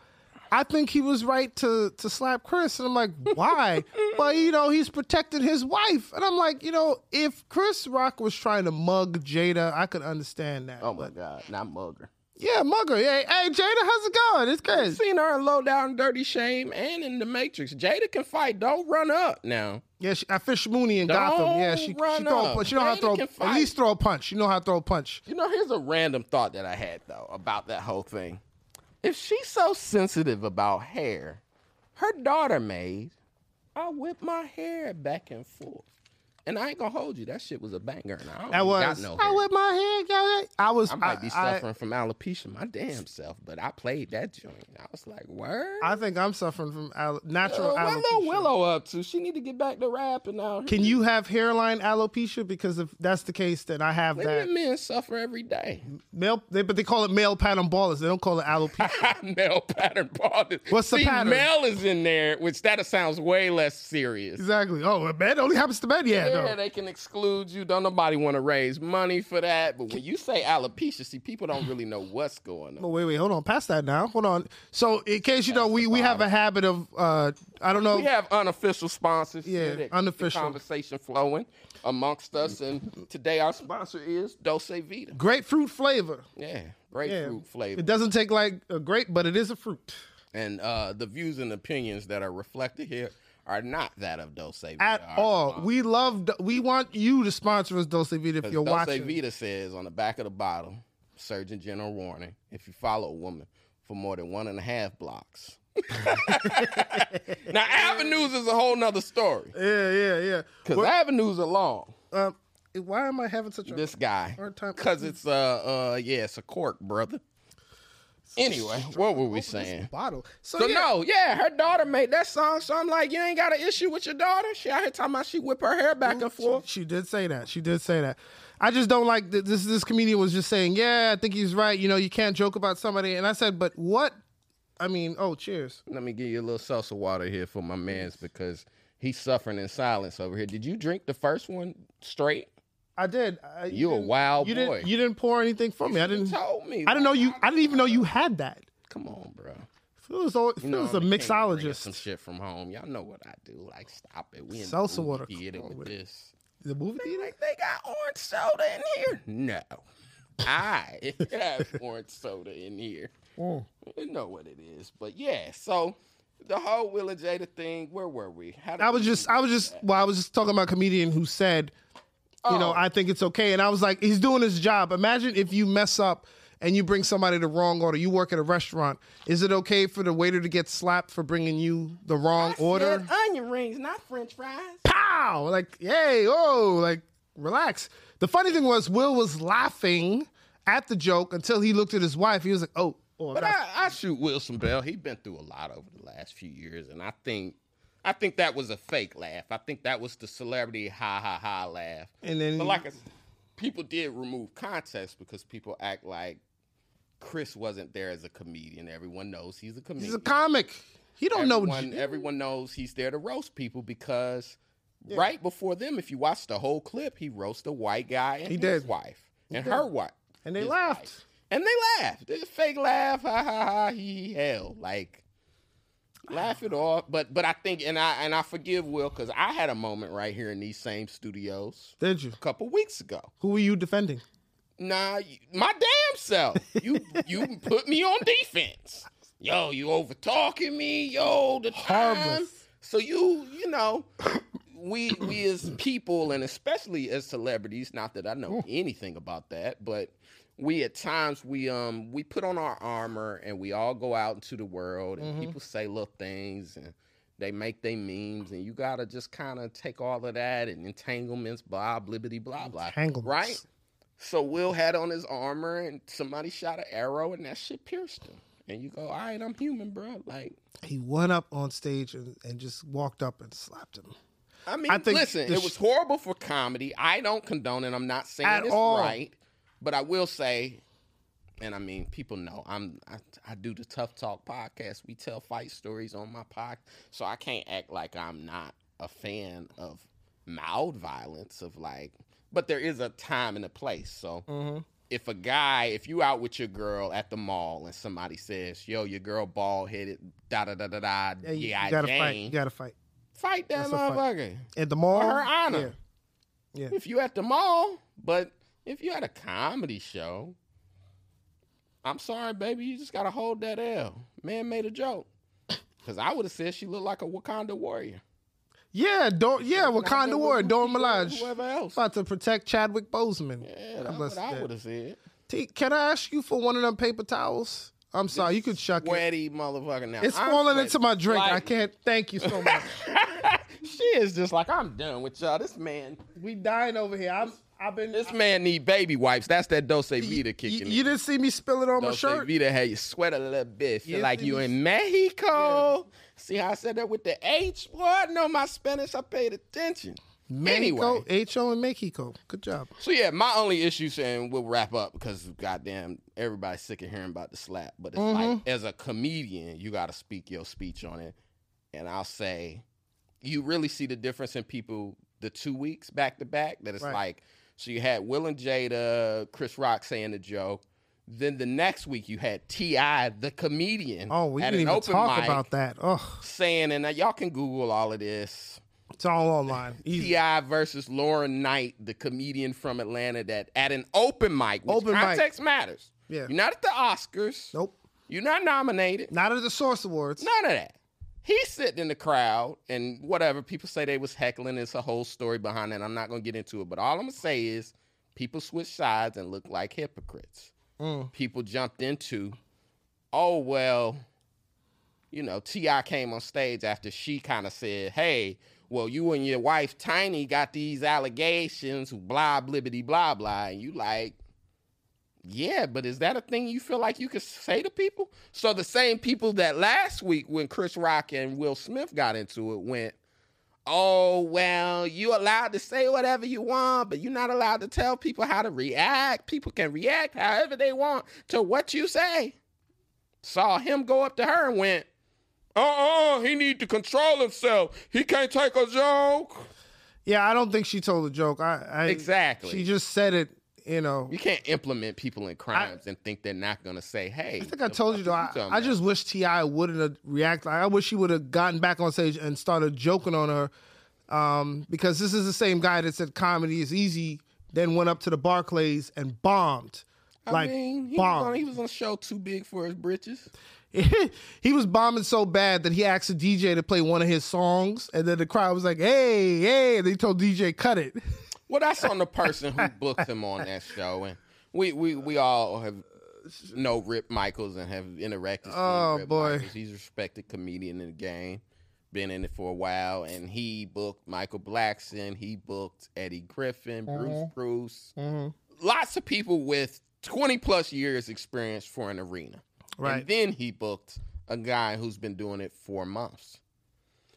I think he was right to to slap Chris, and I'm like, why? but you know, he's protecting his wife, and I'm like, you know, if Chris Rock was trying to mug Jada, I could understand that. Oh my but God, not mugger. Yeah, mugger. Hey, hey, Jada, how's it going? It's good. Seen her in Low Down Dirty Shame and in The Matrix. Jada can fight. Don't run up now. Yeah, she, I fish Mooney in Gotham. Yeah, she, she throw a. She know how to throw at least throw a punch. You know how to throw a punch. You know, here's a random thought that I had though about that whole thing. If she's so sensitive about hair, her daughter made, I whip my hair back and forth. And I ain't gonna hold you. That shit was a banger. And I don't That was got no I with my head, got it. I was. I might be I, suffering from alopecia my damn self, but I played that joint. I was like, word. I, I think I'm suffering from al- natural Uh, what alopecia. little Willow up to? She need to get back to rapping now. Can you have hairline alopecia? Because if that's the case, then I have Plenty that. men suffer every day. Male, they, but they call it male pattern baldness. They don't call it alopecia. male pattern baldness. What's the See, pattern? Male is in there, which that sounds way less serious. exactly. Oh, a man only happens to men. Yeah, Yeah, they can exclude you. Don't nobody want to raise money for that. But when you say alopecia, see, people don't really know what's going on. Oh, wait, wait, hold on. Past that now. Hold on. So, in case you know, we, we have a habit of, uh, I don't know. We have unofficial sponsors. Yeah, that unofficial. conversation flowing amongst us. And today our sponsor is Dulce Vida. grapefruit flavor. Yeah, Yeah. grapefruit flavor. It doesn't take like a grape, but it is a fruit. And uh, the views and opinions that are reflected here are not that of Dulce Vida. At all. sponsor. We love, we want you to sponsor us, Dulce Vida, if you're Dulce watching. Vita says on the back of the bottle, Surgeon General warning: if you follow a woman for more than one and a half blocks. now avenues is a whole nother story Yeah, yeah, yeah. because avenues are long. Um, why am I having such a This guy, Hard time- because it's uh uh yeah, it's a cork, brother. Anyway, what were we saying? bottle? So, So yeah, no, yeah, her daughter made that song. So I'm like, you ain't got an issue with your daughter. She out here talking about she whip her hair back and forth. She did say that. She did say that. I just don't like that this. This comedian was just saying, "Yeah, I think he's right. You know, you can't joke about somebody." And I said, "But what? I mean, oh, cheers. Let me give you a little salsa water here for my man's because he's suffering in silence over here. Did you drink the first one straight? I did. I, You a didn't- wild you boy. Didn't, you didn't pour anything for me. I didn't. told me. I didn't know you. I didn't even know you had that. Come on, bro. Phil was, al- You know a I'm the king of bringing mixologist. Some shit from home. Y'all know what I do. Like, stop it. We in Salsa the movie water. theater with with this. The movie They theater. like they got orange soda in here. No, I have orange soda in here. Mm. You know what it is, but yeah. So the whole Will and Jada thing. Where were we? How did I was just. I was just. that? Well, I was just talking about a comedian who said, you know, Oh. I think it's okay, and I was like, he's doing his job. Imagine if you mess up. And you bring somebody the wrong order. You work at a restaurant. Is it okay for the waiter to get slapped for bringing you the wrong I order? said onion rings, not French fries. pow like yay oh like relax the funny thing was will was laughing at the joke until he looked at his wife he was like oh, oh But I, I shoot Wilson Bell. He's been through a lot over the last few years, and I think, I think that was a fake laugh. I think that was the celebrity ha ha ha laugh. And then but like people did remove context because people act like Chris wasn't there as a comedian. Everyone knows he's a comedian. he's a comic he don't everyone, know everyone knows he's there to roast people because right before them, if you watch the whole clip, he roasted a white guy and He his did. wife and her wife. And they laughed. wife. And they laughed. This fake laugh. Ha ha ha. He he, hell. Like laugh it off. But but I think and I and I forgive Will because I had a moment right here in these same studios did you a couple weeks ago. who were you defending Nah, my damn self. You you put me on defense. Yo, you over talking me. Yo, the time. Harmless. So you you know, we we as people and especially as celebrities. Not that I know anything about that, but we at times we um we put on our armor and we all go out into the world and people say little things and they make they memes and you gotta just kind of take all of that and entanglements, blah blibbity blah blah, Entanglements. right? So Will had on his armor and somebody shot an arrow and that shit pierced him. And you go, all right, I'm human, bro. Like, he went up on stage and, and just walked up and slapped him I mean, I think listen, it was horrible for comedy. I don't condone it. I'm not saying At it's all. right, but I will say, and I mean, people know I'm I, I do the Tough Talk podcast. We tell fight stories on my podcast, so I can't act like I'm not a fan of mild violence. Of like, but there is a time and a place. So Mm-hmm. if a guy, if you out with your girl at the mall and somebody says, "Yo, your girl bald headed," da da da da da, Yeah, you, yeah, gotta Jane, fight. You gotta fight. fight that That's a fight. motherfucker At the mall. for her honor. Yeah. If you at the mall, but if you had a comedy show, I'm sorry, baby, you just gotta hold that L. Man made a joke. Cause I would have said she looked like a Wakanda warrior. Yeah, don't yeah, Wakanda warrior, Dora whoever- Milaje. Whoever else. About to protect Chadwick Boseman. Yeah, that's what I would have said. T, can I ask you for one of them paper towels? I'm sorry, you could chuck it. Sweaty motherfucker now. It's I'm falling sweaty. into my drink. I can't. Thank you so much. she is just like I'm done with y'all. This man, we dying over here. I'm. I've been. this man need baby wipes. That's that Dulce Vida you, kicking. you in. didn't see me spill it on my Dose shirt. Vita had you sweat a little bit. Feel Yeah, like you me- in Mexico. See how I said that with the H? Boy, I know my Spanish. I paid attention. Mexico, Anyway, H O and Mexico. Good job. so yeah, my only issue, and we'll wrap up because goddamn, everybody's sick of hearing about the slap. But it's Mm-hmm. like, as a comedian, you got to speak your speech on it. And I'll say, you really see the difference in people the two weeks back to back. That it's Right. like, so you had Will and Jada, Chris Rock saying the joke. Then the next week you had T.I., the comedian, Oh, we didn't even open talk mic about that. Oh, saying, and y'all can Google all of this. it's all online. T.I. versus Lauren Knight, the comedian from Atlanta, that at an open mic, which Open mic. context matters. Yeah. You're not at the Oscars. Nope. You're not nominated. Not at the Source Awards. None of that. He's sitting in the crowd and whatever. People say they was heckling. It's a whole story behind that. I'm not gonna get into it. But all I'm gonna say is people switched sides and looked like hypocrites. Mm. People jumped into, oh well, you know, T.I. came on stage after she kind of said, Hey, well, you and your wife Tiny got these allegations, blah blibbity blah blah. And you like, yeah, but is that a thing you feel like you could say to people? So the same people that last week when Chris Rock and Will Smith got into it went, "Oh, well, you allowed to say whatever you want, but you're not allowed to tell people how to react. People can react however they want to what you say." Saw him go up to her and went, "Uh-uh, he need to control himself. He can't take a joke." Yeah, I don't think she told a joke. I, I Exactly. She just said it. You know. You can't implement people in crimes and think they're not going to say, "Hey." I think I told you though. I, I just wish T.I. wouldn't have reacted. I wish he would have gotten back on stage and started joking on her, um, because this is the same guy that said comedy is easy, then went up to the Barclays and bombed, like I mean, he was, on, he was on a show too big for his britches. he was bombing so bad that he asked the DJ to play one of his songs, and then the crowd was like, "Hey, hey!" And they told DJ cut it. Well, that's on the person who booked him on that show, and we we we all have know Rip Michaels and have interacted. with Oh, boy. Michaels. he's a respected comedian in the game, been in it for a while, and he booked Michael Blackson, he booked Eddie Griffin, mm-hmm. Bruce Bruce, mm-hmm. lots of people with twenty plus years experience for an arena. Right. And then he booked a guy who's been doing it for months.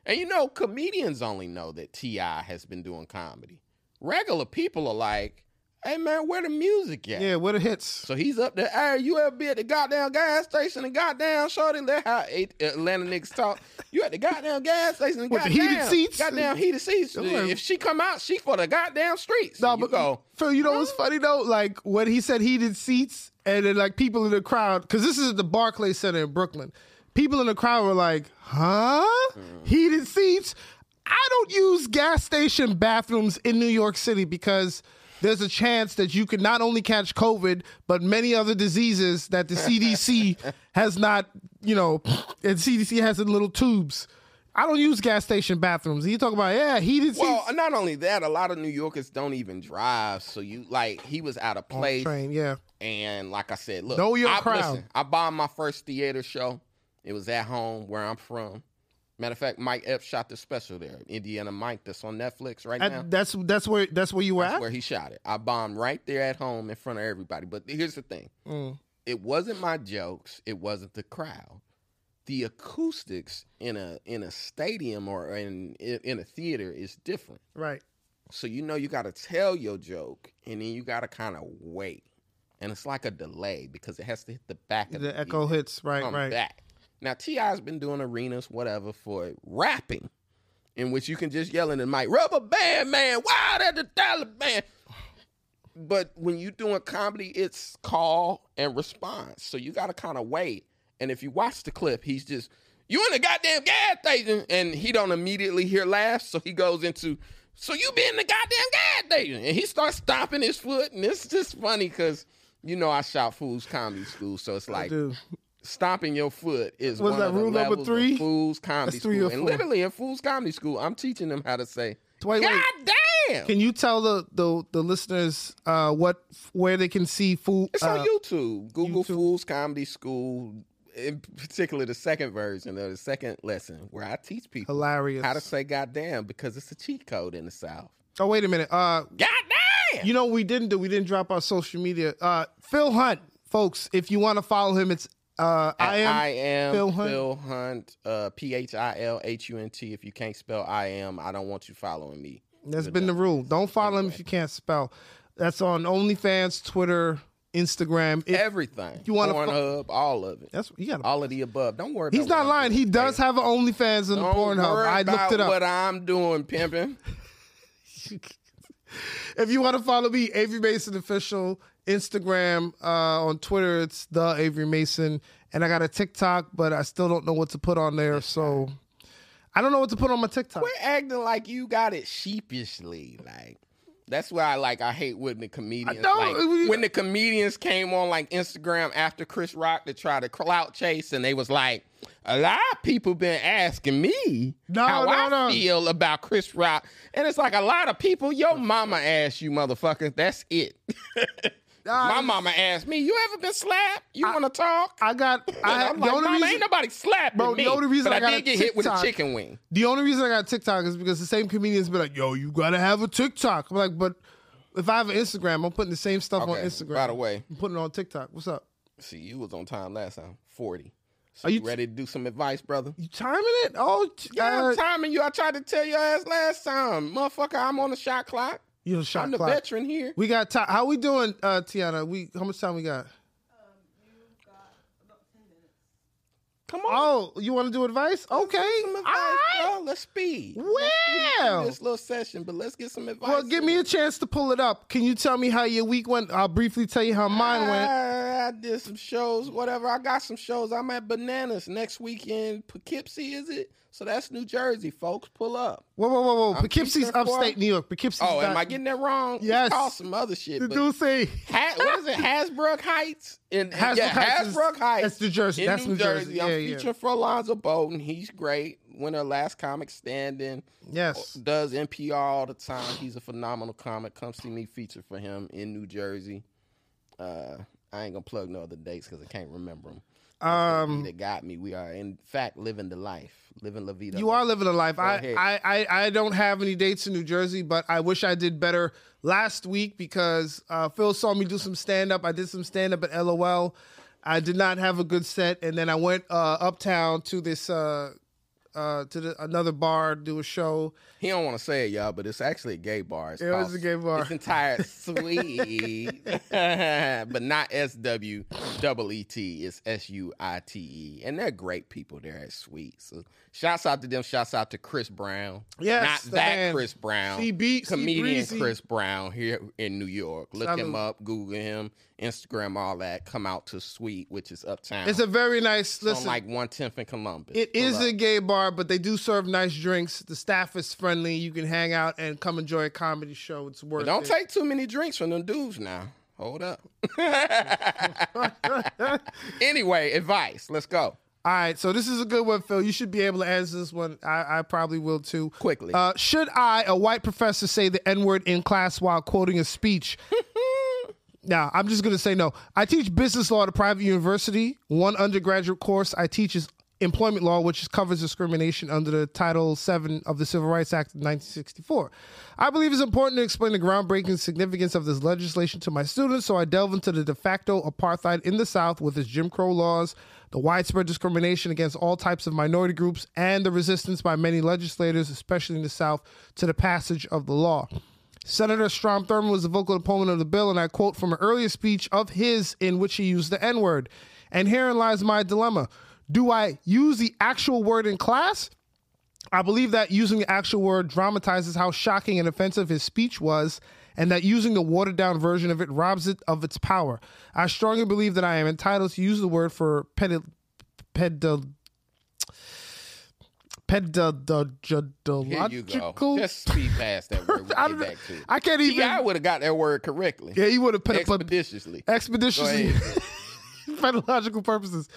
And you know, comedians only know that T.I. has been doing comedy. Regular people are like, hey man, where the music at? Yeah, where the hits? So he's up there, hey, you ever be at the goddamn gas station and goddamn shorty That how eight Atlanta niggas talk. You at the goddamn gas station and With the goddamn, heated seats? Goddamn heated seats. If she come out, she for the goddamn streets. No, you but go, Phil, you know what's funny though? Like when he said heated seats, and then like people in the crowd, because this is at the Barclays Center in Brooklyn. People in the crowd were like, "Huh? Hmm. Heated seats?" I don't use gas station bathrooms in New York City because there's a chance that you could not only catch COVID, but many other diseases that the CDC has not, you know, and CDC has in little tubes. I don't use gas station bathrooms. You talk about yeah, heated seats. Well, not only that, a lot of New Yorkers don't even drive. So you like he was out of place. train, yeah. And like I said, look, Know your I, crowd. listen, I bombed my first theater show. It was at home where I'm from. Matter of fact, Mike Epps shot the special there, Indiana Mike, that's on Netflix right now. At- that's that's where that's where you were That's at. where he shot it. I bombed right there at home in front of everybody. But here's the thing: Mm. it wasn't my jokes. It wasn't the crowd. The acoustics in a in a stadium or in in a theater is different. Right. So you know you got to tell your joke, and then you got to kind of wait, and it's like a delay because it has to hit the back of the, The echo theater, hits. Right. Right. back. Now T.I.'s been doing arenas, whatever, for rapping, in which you can just yell in the mic, "Rubber band man, wild at the Taliban." but when you doing comedy, it's call and response. So you got to kind of wait. And if you watch the clip, he's just you in the goddamn gas station, and he don't immediately hear laughs, so he goes into. So you be in the goddamn gas station, and he starts stomping his foot, and it's just funny because you know I shot Fools Comedy School, so it's like. Stomping your foot is Was one that of the rule number of three? Fools Comedy three School, and literally in Fools Comedy School, I'm teaching them how to say Wait, wait. "God damn." Can you tell the the, the listeners uh, what where they can see food? It's uh, on YouTube. Google YouTube. Fools Comedy School, in particular the second version or the second lesson where I teach people Hilarious. how to say goddamn because it's a cheat code in the South. Oh wait a minute. Uh, Goddamn! you know we didn't do? We didn't drop our social media. Uh, Phil Hunt, folks. If you want to follow him, it's uh, I am. I am Phil Phil Hunt. Hunt, uh, P H I L H U N T. If you can't spell I am, I don't want you following me. That's been the rule. Don't follow him if you can't spell. That's on OnlyFans, Twitter, Instagram. If- Everything. you wanna Pornhub, all of it. that's you got. All of the above. Don't worry. He's about not lying. He does have an OnlyFans and a Don't Pornhub. I looked it up. What I'm doing, pimping. If you want to follow me, Avery Mason official Instagram, uh, on Twitter, it's the Avery Mason, and I got a TikTok, but I still don't know what to put on there. So I don't know what to put on my TikTok. Quit acting like you got it sheepishly. Like that's why I like I hate when the comedians like we- when the comedians came on like Instagram after Chris Rock to try to clout chase and they was like a lot of people been asking me No, how no, I no. feel about Chris Rock and it's like a lot of people your mama asked you motherfucker that's it. My mama asked me, "You ever been slapped? You want to talk?" I got. I I'm the like, only "Mama, reason, ain't nobody slapping Bro, me." the only reason but I got did a get hit with a chicken wing. the only reason I got TikTok is because the same comedians be like, "Yo, you gotta have a TikTok." I'm like, but if I have an Instagram, I'm putting the same stuff on Instagram. by the way. I'm putting it on TikTok. What's up? See, you was on time last time. Forty. So Are you, you- ready to do some advice, brother? You timing it? Oh, t- Yeah, uh, I'm timing you. I tried to tell your ass last time, motherfucker. I'm on the shot clock. You know, shot I'm the clock. veteran here. We got time. How we doing, uh, Tiana? We how much time we got? Come on. Oh, you want to do advice? Okay. Some All advice, right. bro. Let's speed. Let's speed through this little session, but let's get some advice. Well, give me a chance to pull it up. Can you tell me how your week went? I'll briefly tell you how mine ah, went. I, I did some shows, whatever. I got some shows. I'm at Bananas next weekend. Poughkeepsie, is it? So that's New Jersey, folks. Pull up. Whoa, whoa, whoa, whoa! Poughkeepsie's upstate New York. Poughkeepsie's Oh, am I getting that wrong? Yes. Called some other shit. The dude say Ha- what is it? Hasbrouck Heights in Hasbrook yeah, Heights Hasbrouck Heights. that's New Jersey. In That's New, New Jersey. Jersey. I'm Yeah, featuring for Alonzo Bowden. He's great. Winner Last Comic Standing. yes. Does NPR all the time. He's a phenomenal comic. Come see me feature for him in New Jersey. Uh, I ain't gonna plug no other dates because I can't remember them. Um, that got me. We are in fact living the life, living la vida. You are living a life. I. I, I, I don't have any dates in New Jersey, but I wish I did better last week because uh, Phil saw me do some stand up. I did some stand up at LOL. I did not have a good set, and then I went uh, uptown to this uh, uh, to the, another bar do a show. He don't want to say it, y'all, but it's actually a gay bar. It's it's called- a gay bar. It's entire suite, but not S W double E T. It's S U I T E, and they're great people there at Suite. So shouts out to them. Shouts out to Chris Brown. Yes, not that man. Chris Brown. CB comedian Breezy. Chris Brown here in New York. Look him up, Google him, Instagram, all that. Come out to Suite, which is uptown. It's a very nice. It's on Listen, like one tenth in Columbus. It Pull is up. a gay bar, but they do serve nice drinks. The staff is friendly. You can hang out and come enjoy a comedy show. It's worth But don't it. take too many drinks from them dudes now. Hold up. anyway, advice. Let's go. All right, so this is a good one, Phil. You should be able to answer this one. I, I probably will too. Quickly. Uh, should I, a white professor, say the N word in class while quoting a speech? Now, I'm just going to say no. I teach business law at a private university. One undergraduate course I teach is employment law, which covers discrimination under the Title VII of the Civil Rights Act of 1964. I believe it's important to explain the groundbreaking significance of this legislation to my students, so I delve into the de facto apartheid in the South with its Jim Crow laws, the widespread discrimination against all types of minority groups, and the resistance by many legislators, especially in the South, to the passage of the law. Senator Strom Thurmond was the vocal opponent of the bill, and I quote from an earlier speech of his in which he used the N word. And herein lies my dilemma. Do I use the actual word in class? I believe that using the actual word dramatizes how shocking and offensive his speech was, and that using the watered down version of it robs it of its power. I strongly believe that I am entitled to use the word for pedi- pedi- pedological. Here you go. Just speed past that word. I, get back to it. I can't even. I would have got that word correctly. yeah, you would have put, Expeditiously. expeditiously Go pedagogical purposes.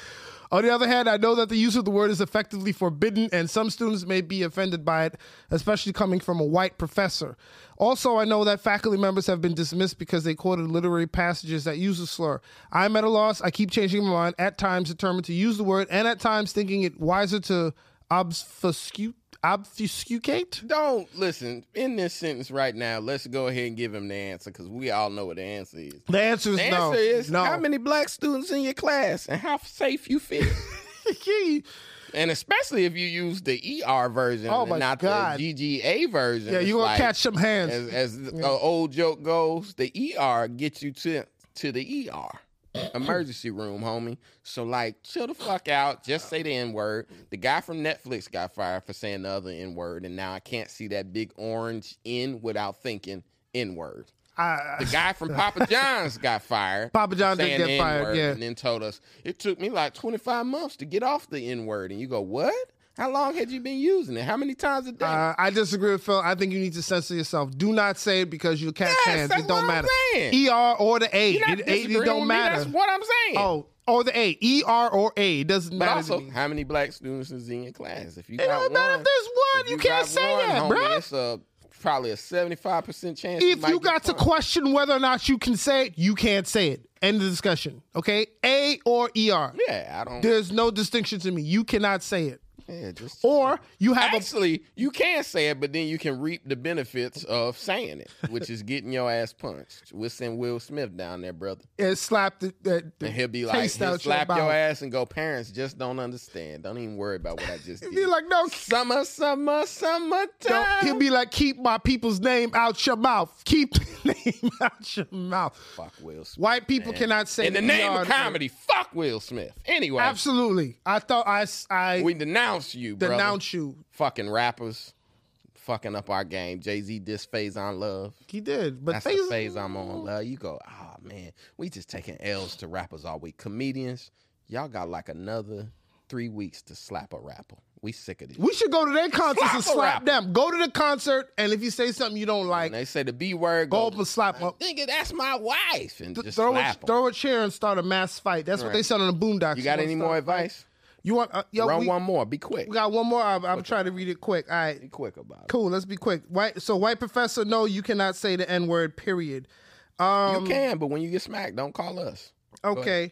On the other hand, I know that the use of the word is effectively forbidden, and some students may be offended by it, especially coming from a white professor. Also, I know that faculty members have been dismissed because they quoted literary passages that use the slur. I'm at a loss. I keep changing my mind, at times determined to use the word, and at times thinking it wiser to obfuscate. Obfuscate? Don't listen in this sentence right now. Let's go ahead and give him the answer because we all know what the answer is. The answer is The no. answer is no. how many black students in your class and how safe you feel. and especially if you use the ER version Oh and not God. the GGA version. yeah, It's you gonna catch some hands. As, as the uh, old joke goes, the ER gets you to to the ER. Emergency room, homie. So like, chill the fuck out. Just say the N word. The guy from Netflix got fired for saying the other N word, and now I can't see that big orange N without thinking N word. I- The guy from Papa John's got fired. Papa John did get fired, N-word, yeah. And then told us it took me like 25 months to get off the N word. And you go, what? How long had you been using it? How many times a day? Uh, I disagree with Phil. I think you need to censor yourself. Do not say it because you'll catch Yes, hands. It don't what I'm matter. ER or the A. It, it, it, don't with me. matter. That's what I'm saying. Oh, or the A. ER or A. It doesn't but matter. also, to me. how many black students is in your class? If you It got don't matter one, if there's one. if You, can't got say one, that, homie, bro. It's a, probably a 75 percent chance. If might you got to question whether or not you can say it, you can't say it. End of discussion. Okay? A or ER. yeah, I don't. There's no distinction to me. You cannot say it. Yeah, just Or you have a Actually, you can say it, but then you can reap the benefits of saying it, which is getting your ass punched. We'll send Will Smith down there, brother. uh, slap the, the, the And he'll be like, taste he'll slap your, mouth. ass and go, parents just don't understand. Don't even worry about what I just did. He'll be like, no, summer, summer, summertime. No, he'll be like, keep my people's name out your mouth. Keep the name out your mouth. Fuck Will Smith. White people man. cannot say In the the name ER of comedy, fuck Will Smith. Anyway, Absolutely. I thought I, s- I we denounce you, brother. denounce you. Fucking rappers. Fucking up our game. Jay Z diss phase on love. He did. But That's Faze- the phase I'm on. Love. You go, oh man, we just taking L's to rappers all week. Comedians, y'all got like another three weeks to slap a rapper. We sick of this. we should go to their concerts Slap and slap them. Go to the concert, and if you say something you don't like, And they say the B word, go go, up and slap them. nigga, that's my wife, and just Throw a, slap 'em. throw a chair and start a mass fight. That's what they said on the Boondocks. You got any more advice? You want? Uh, yo, Run we, one more. Be quick. we got one more. I'm, I'm trying to read it quick. All right. Be quick about it. Cool. Let's be quick. White. So, white professor, no, you cannot say the N word. Period. Um, you can, but when you get smacked, don't call us. Okay.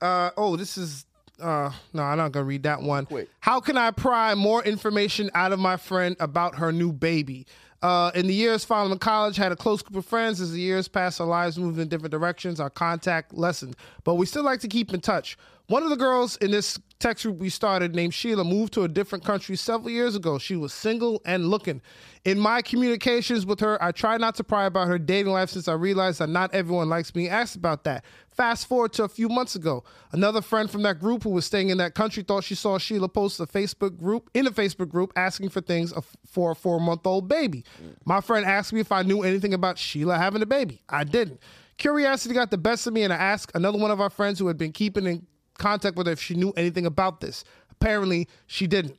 Uh, oh, this is. Uh, no, I'm not gonna read that one. Quick. How can I pry more information out of my friend about her new baby? Uh, in the years following college, had a close group of friends. As the years passed, our lives moved in different directions. Our contact lessened, but we still like to keep in touch. One of the girls in this text group we started, named Sheila, moved to a different country several years ago. She was single and looking. In my communications with her, I try not to pry about her dating life since I realized that not everyone likes being asked about that. Fast forward to a few months ago, another friend from that group who was staying in that country thought she saw Sheila post a Facebook group in a Facebook group asking for things for a four month old baby. My friend asked me if I knew anything about Sheila having a baby. I didn't. Curiosity got the best of me, and I asked another one of our friends who had been keeping in contact with her if she knew anything about this. Apparently, she didn't.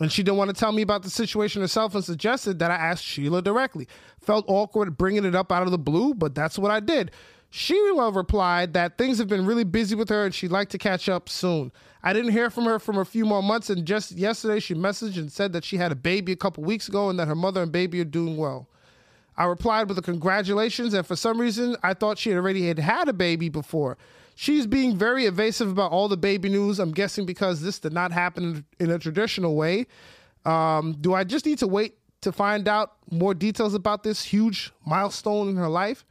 And she didn't want to tell me about the situation herself and suggested that I ask Sheila directly. Felt awkward bringing it up out of the blue, but that's what I did. Sheila replied that things have been really busy with her and she'd like to catch up soon. I didn't hear from her for a few more months, and just yesterday she messaged and said that she had a baby a couple weeks ago and that her mother and baby are doing well. I replied with a congratulations, and for some reason, I thought she had already had had a baby before. She's being very evasive about all the baby news. I'm guessing because this did not happen in a traditional way. Um, do I just need to wait to find out more details about this huge milestone in her life?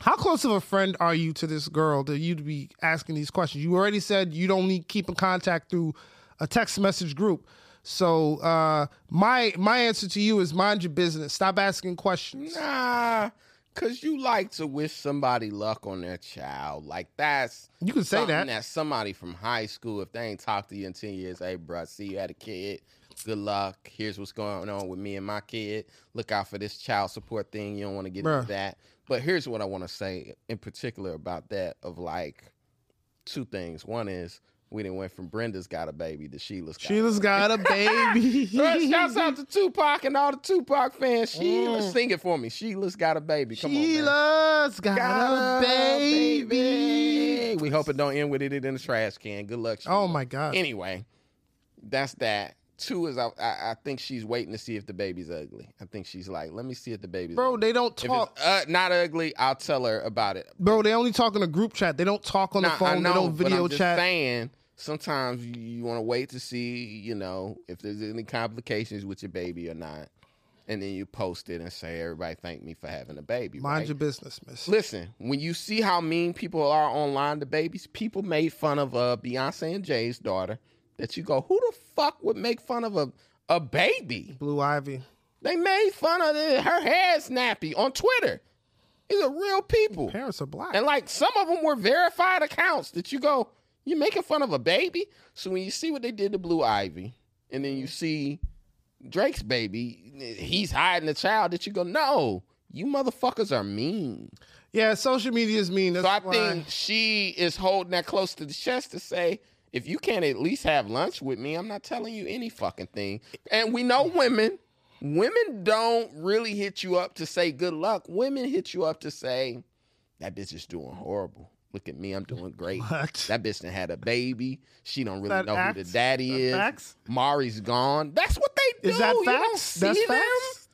How close of a friend are you to this girl that you'd be asking these questions? You already said you don't need keep in contact through a text message group. So uh, my my answer to you is mind your business. Stop asking questions. Nah, cause you like to wish somebody luck on their child. Like that's You can say that. that somebody from high school, if they ain't talked to you in ten years, hey bro, I see you had a kid. Good luck. Here's what's going on with me and my kid. Look out for this child support thing. You don't want to get Bruh. into that. But here's what I want to say in particular about that of like two things. One is we didn't went from Brenda's got a baby to Sheila's got a Sheila's got a baby. Shouts out to Tupac and all the Tupac fans. Sheila, Mm. sing it for me. Sheila's got a baby. Come on, man. Sheila's got, Got a baby. We hope it don't end with it in the trash can. Good luck. Sheila. Oh my god. Anyway, that's that. Two is I, I I think she's waiting to see if the baby's ugly. I think she's like, let me see if the baby's Bro, ugly. they don't talk. uh, not ugly, I'll tell her about it. Bro, they only talk in a group chat. They don't talk on the Nah, phone. know, they don't but video I'm just chat. Saying, sometimes you, want to wait to see, you know, if there's any complications with your baby or not, and then you post it and say, "Everybody thank me for having a baby." Mind right? your business, miss. Listen, when you see how mean people are online to babies, people made fun of uh, Beyonce and Jay's daughter. That you go, who the fuck would make fun of a a baby? Blue Ivy. They made fun of it, her hair snappy on Twitter. These are real people. Parents are black. And like some of them were verified accounts that you go, you making fun of a baby. So when you see what they did to Blue Ivy, and then you see Drake's baby, he's hiding the child. That you go, no, you motherfuckers are mean. yeah, social media is mean. That's So I why. think she is holding that close to the chest to say, if you can't at least have lunch with me, I'm not telling you any fucking thing. And we know women, women don't really hit you up to say good luck. Women hit you up to say, that bitch is doing horrible. Look at me, I'm doing great. What? That bitch done had a baby. She don't really That know who the daddy is. facts? Mari's gone. That's what they do. Is that You don't facts? see That's them? facts.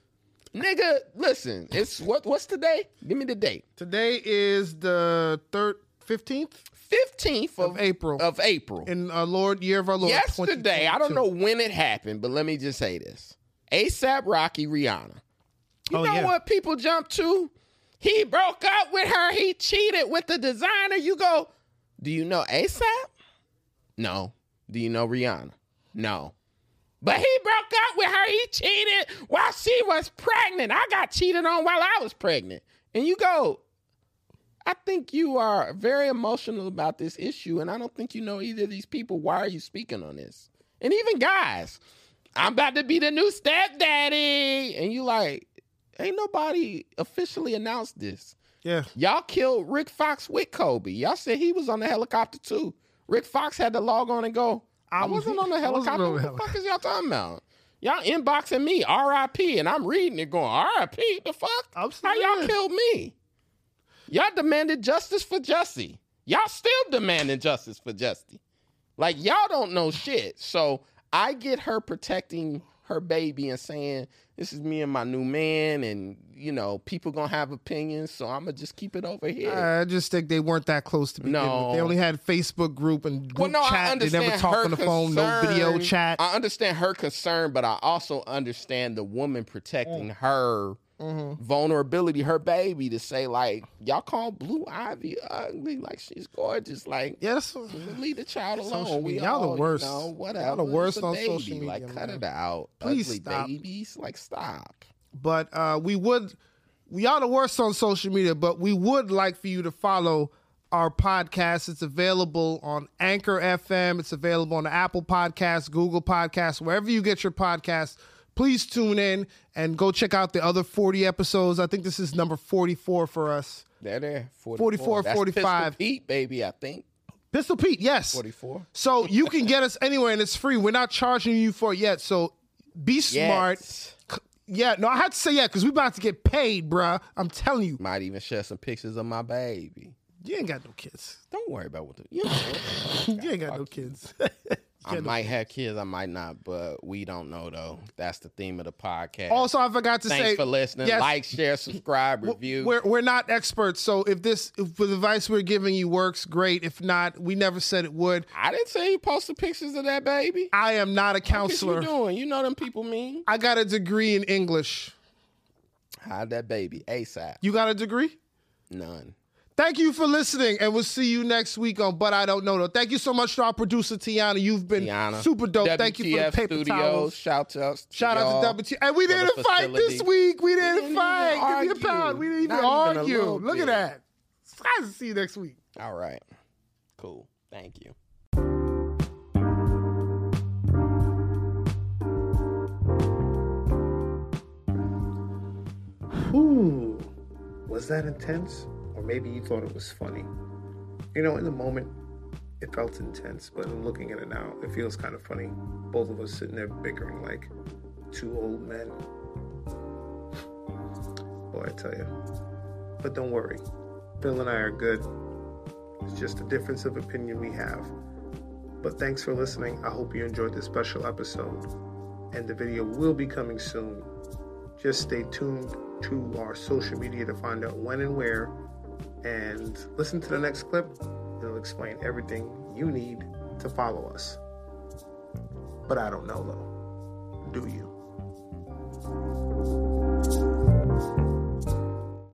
Nigga, listen, it's what what's today? Give me the date. Today is the third, fifteenth 15th of, Of April. Of April. in our Lord year of our Lord. Yesterday, I don't know when it happened, but let me just say this. ASAP Rocky Rihanna. You Oh, know yeah. what people jump to? He broke up with her. He cheated with the designer. You go, do you know ASAP? No. Do you know Rihanna? No. But he broke up with her. He cheated while she was pregnant. I got cheated on while I was pregnant. And you go, I think you are very emotional about this issue, and I don't think you know either of these people. Why are you speaking on this? And even guys, I'm about to be the new stepdaddy, and you like, ain't nobody officially announced this. Yeah, Y'all killed Rick Fox with Kobe. Y'all said he was on the helicopter too. Rick Fox had to log on and go. I, I was- wasn't on the helicopter. What the the fuck is y'all talking about? Y'all inboxing me, R.I.P. And I'm reading it going, R.I.P. The fuck? I'm How y'all killed me? Y'all demanded justice for Jussie. Y'all still demanding justice for Jussie. Like y'all don't know shit. So I get her protecting her baby and saying, This is me and my new man, and you know, people gonna have opinions, so I'ma just keep it over here. I just think they weren't that close to begin No. with. They only had Facebook group and group well, no, I chat. They never talked on the phone. No video chat. I understand her concern, but I also understand the woman protecting mm. her Mm-hmm. vulnerability, her baby, to say like, y'all call Blue Ivy ugly, like she's gorgeous, like. yes. Leave the child alone. We. Y'all the all, you worst. know, Y'all whatever. the worst on baby. social media, Like, cut it out. Please Ugly stop. babies. Like, stop. But uh, we would, we are the worst on social media, but we would like for you to follow our podcast. It's available on Anchor FM. It's available on the Apple Podcasts, Google Podcasts, wherever you get your podcasts. Please tune in and go check out the other 40 episodes. I think this is number 44 for us. There, there. 44, That's 45. Pistol Pete, baby, I think. Pistol Pete, yes. 44. So you can get us anywhere and it's free. We're not charging you for it yet. So be smart. Yes. Yeah, no, I had to say yeah because we about to get paid, bruh. I'm telling you, Might even share some pictures of my baby. you ain't got no kids. Don't worry about what the. You know, You ain't got no kids. I might have kids, I might not, but we don't know though. That's the theme of the podcast. also, I forgot to say Thanks say, for listening. yes, Like, share, subscribe, review. We're we're not experts, so if this if the advice we're giving you works, great. If not, we never said it would. I didn't say you posted pictures of that baby. I am not a counselor. What you doing? You know them people mean. I got a degree in English. Hide that baby ASAP. You got a degree? None. Thank you for listening, and we'll see you next week on But I Don't Know Though. Thank you so much to our producer Tiana. You've been Tiana. super dope. WTF Thank you for the paper Studios, towels. Shout out, shout out to WT. And we didn't fight facility. this week. We didn't, we didn't fight. Give me a pound. We didn't even Not argue. Even Look bit. at that. It's to see you next week. All right. Cool. Thank you. Ooh, was that intense? Or maybe you thought it was funny. You know, in the moment, it felt intense, but in looking at it now, it feels kind of funny. Both of us sitting there bickering like two old men. Boy, I tell you. But don't worry, Phil and I are good. It's just a difference of opinion we have. But thanks for listening. I hope you enjoyed this special episode. And the video will be coming soon. Just stay tuned to our social media to find out when and where and listen to the next clip. It'll explain everything you need to follow us. But I don't know though. Do you?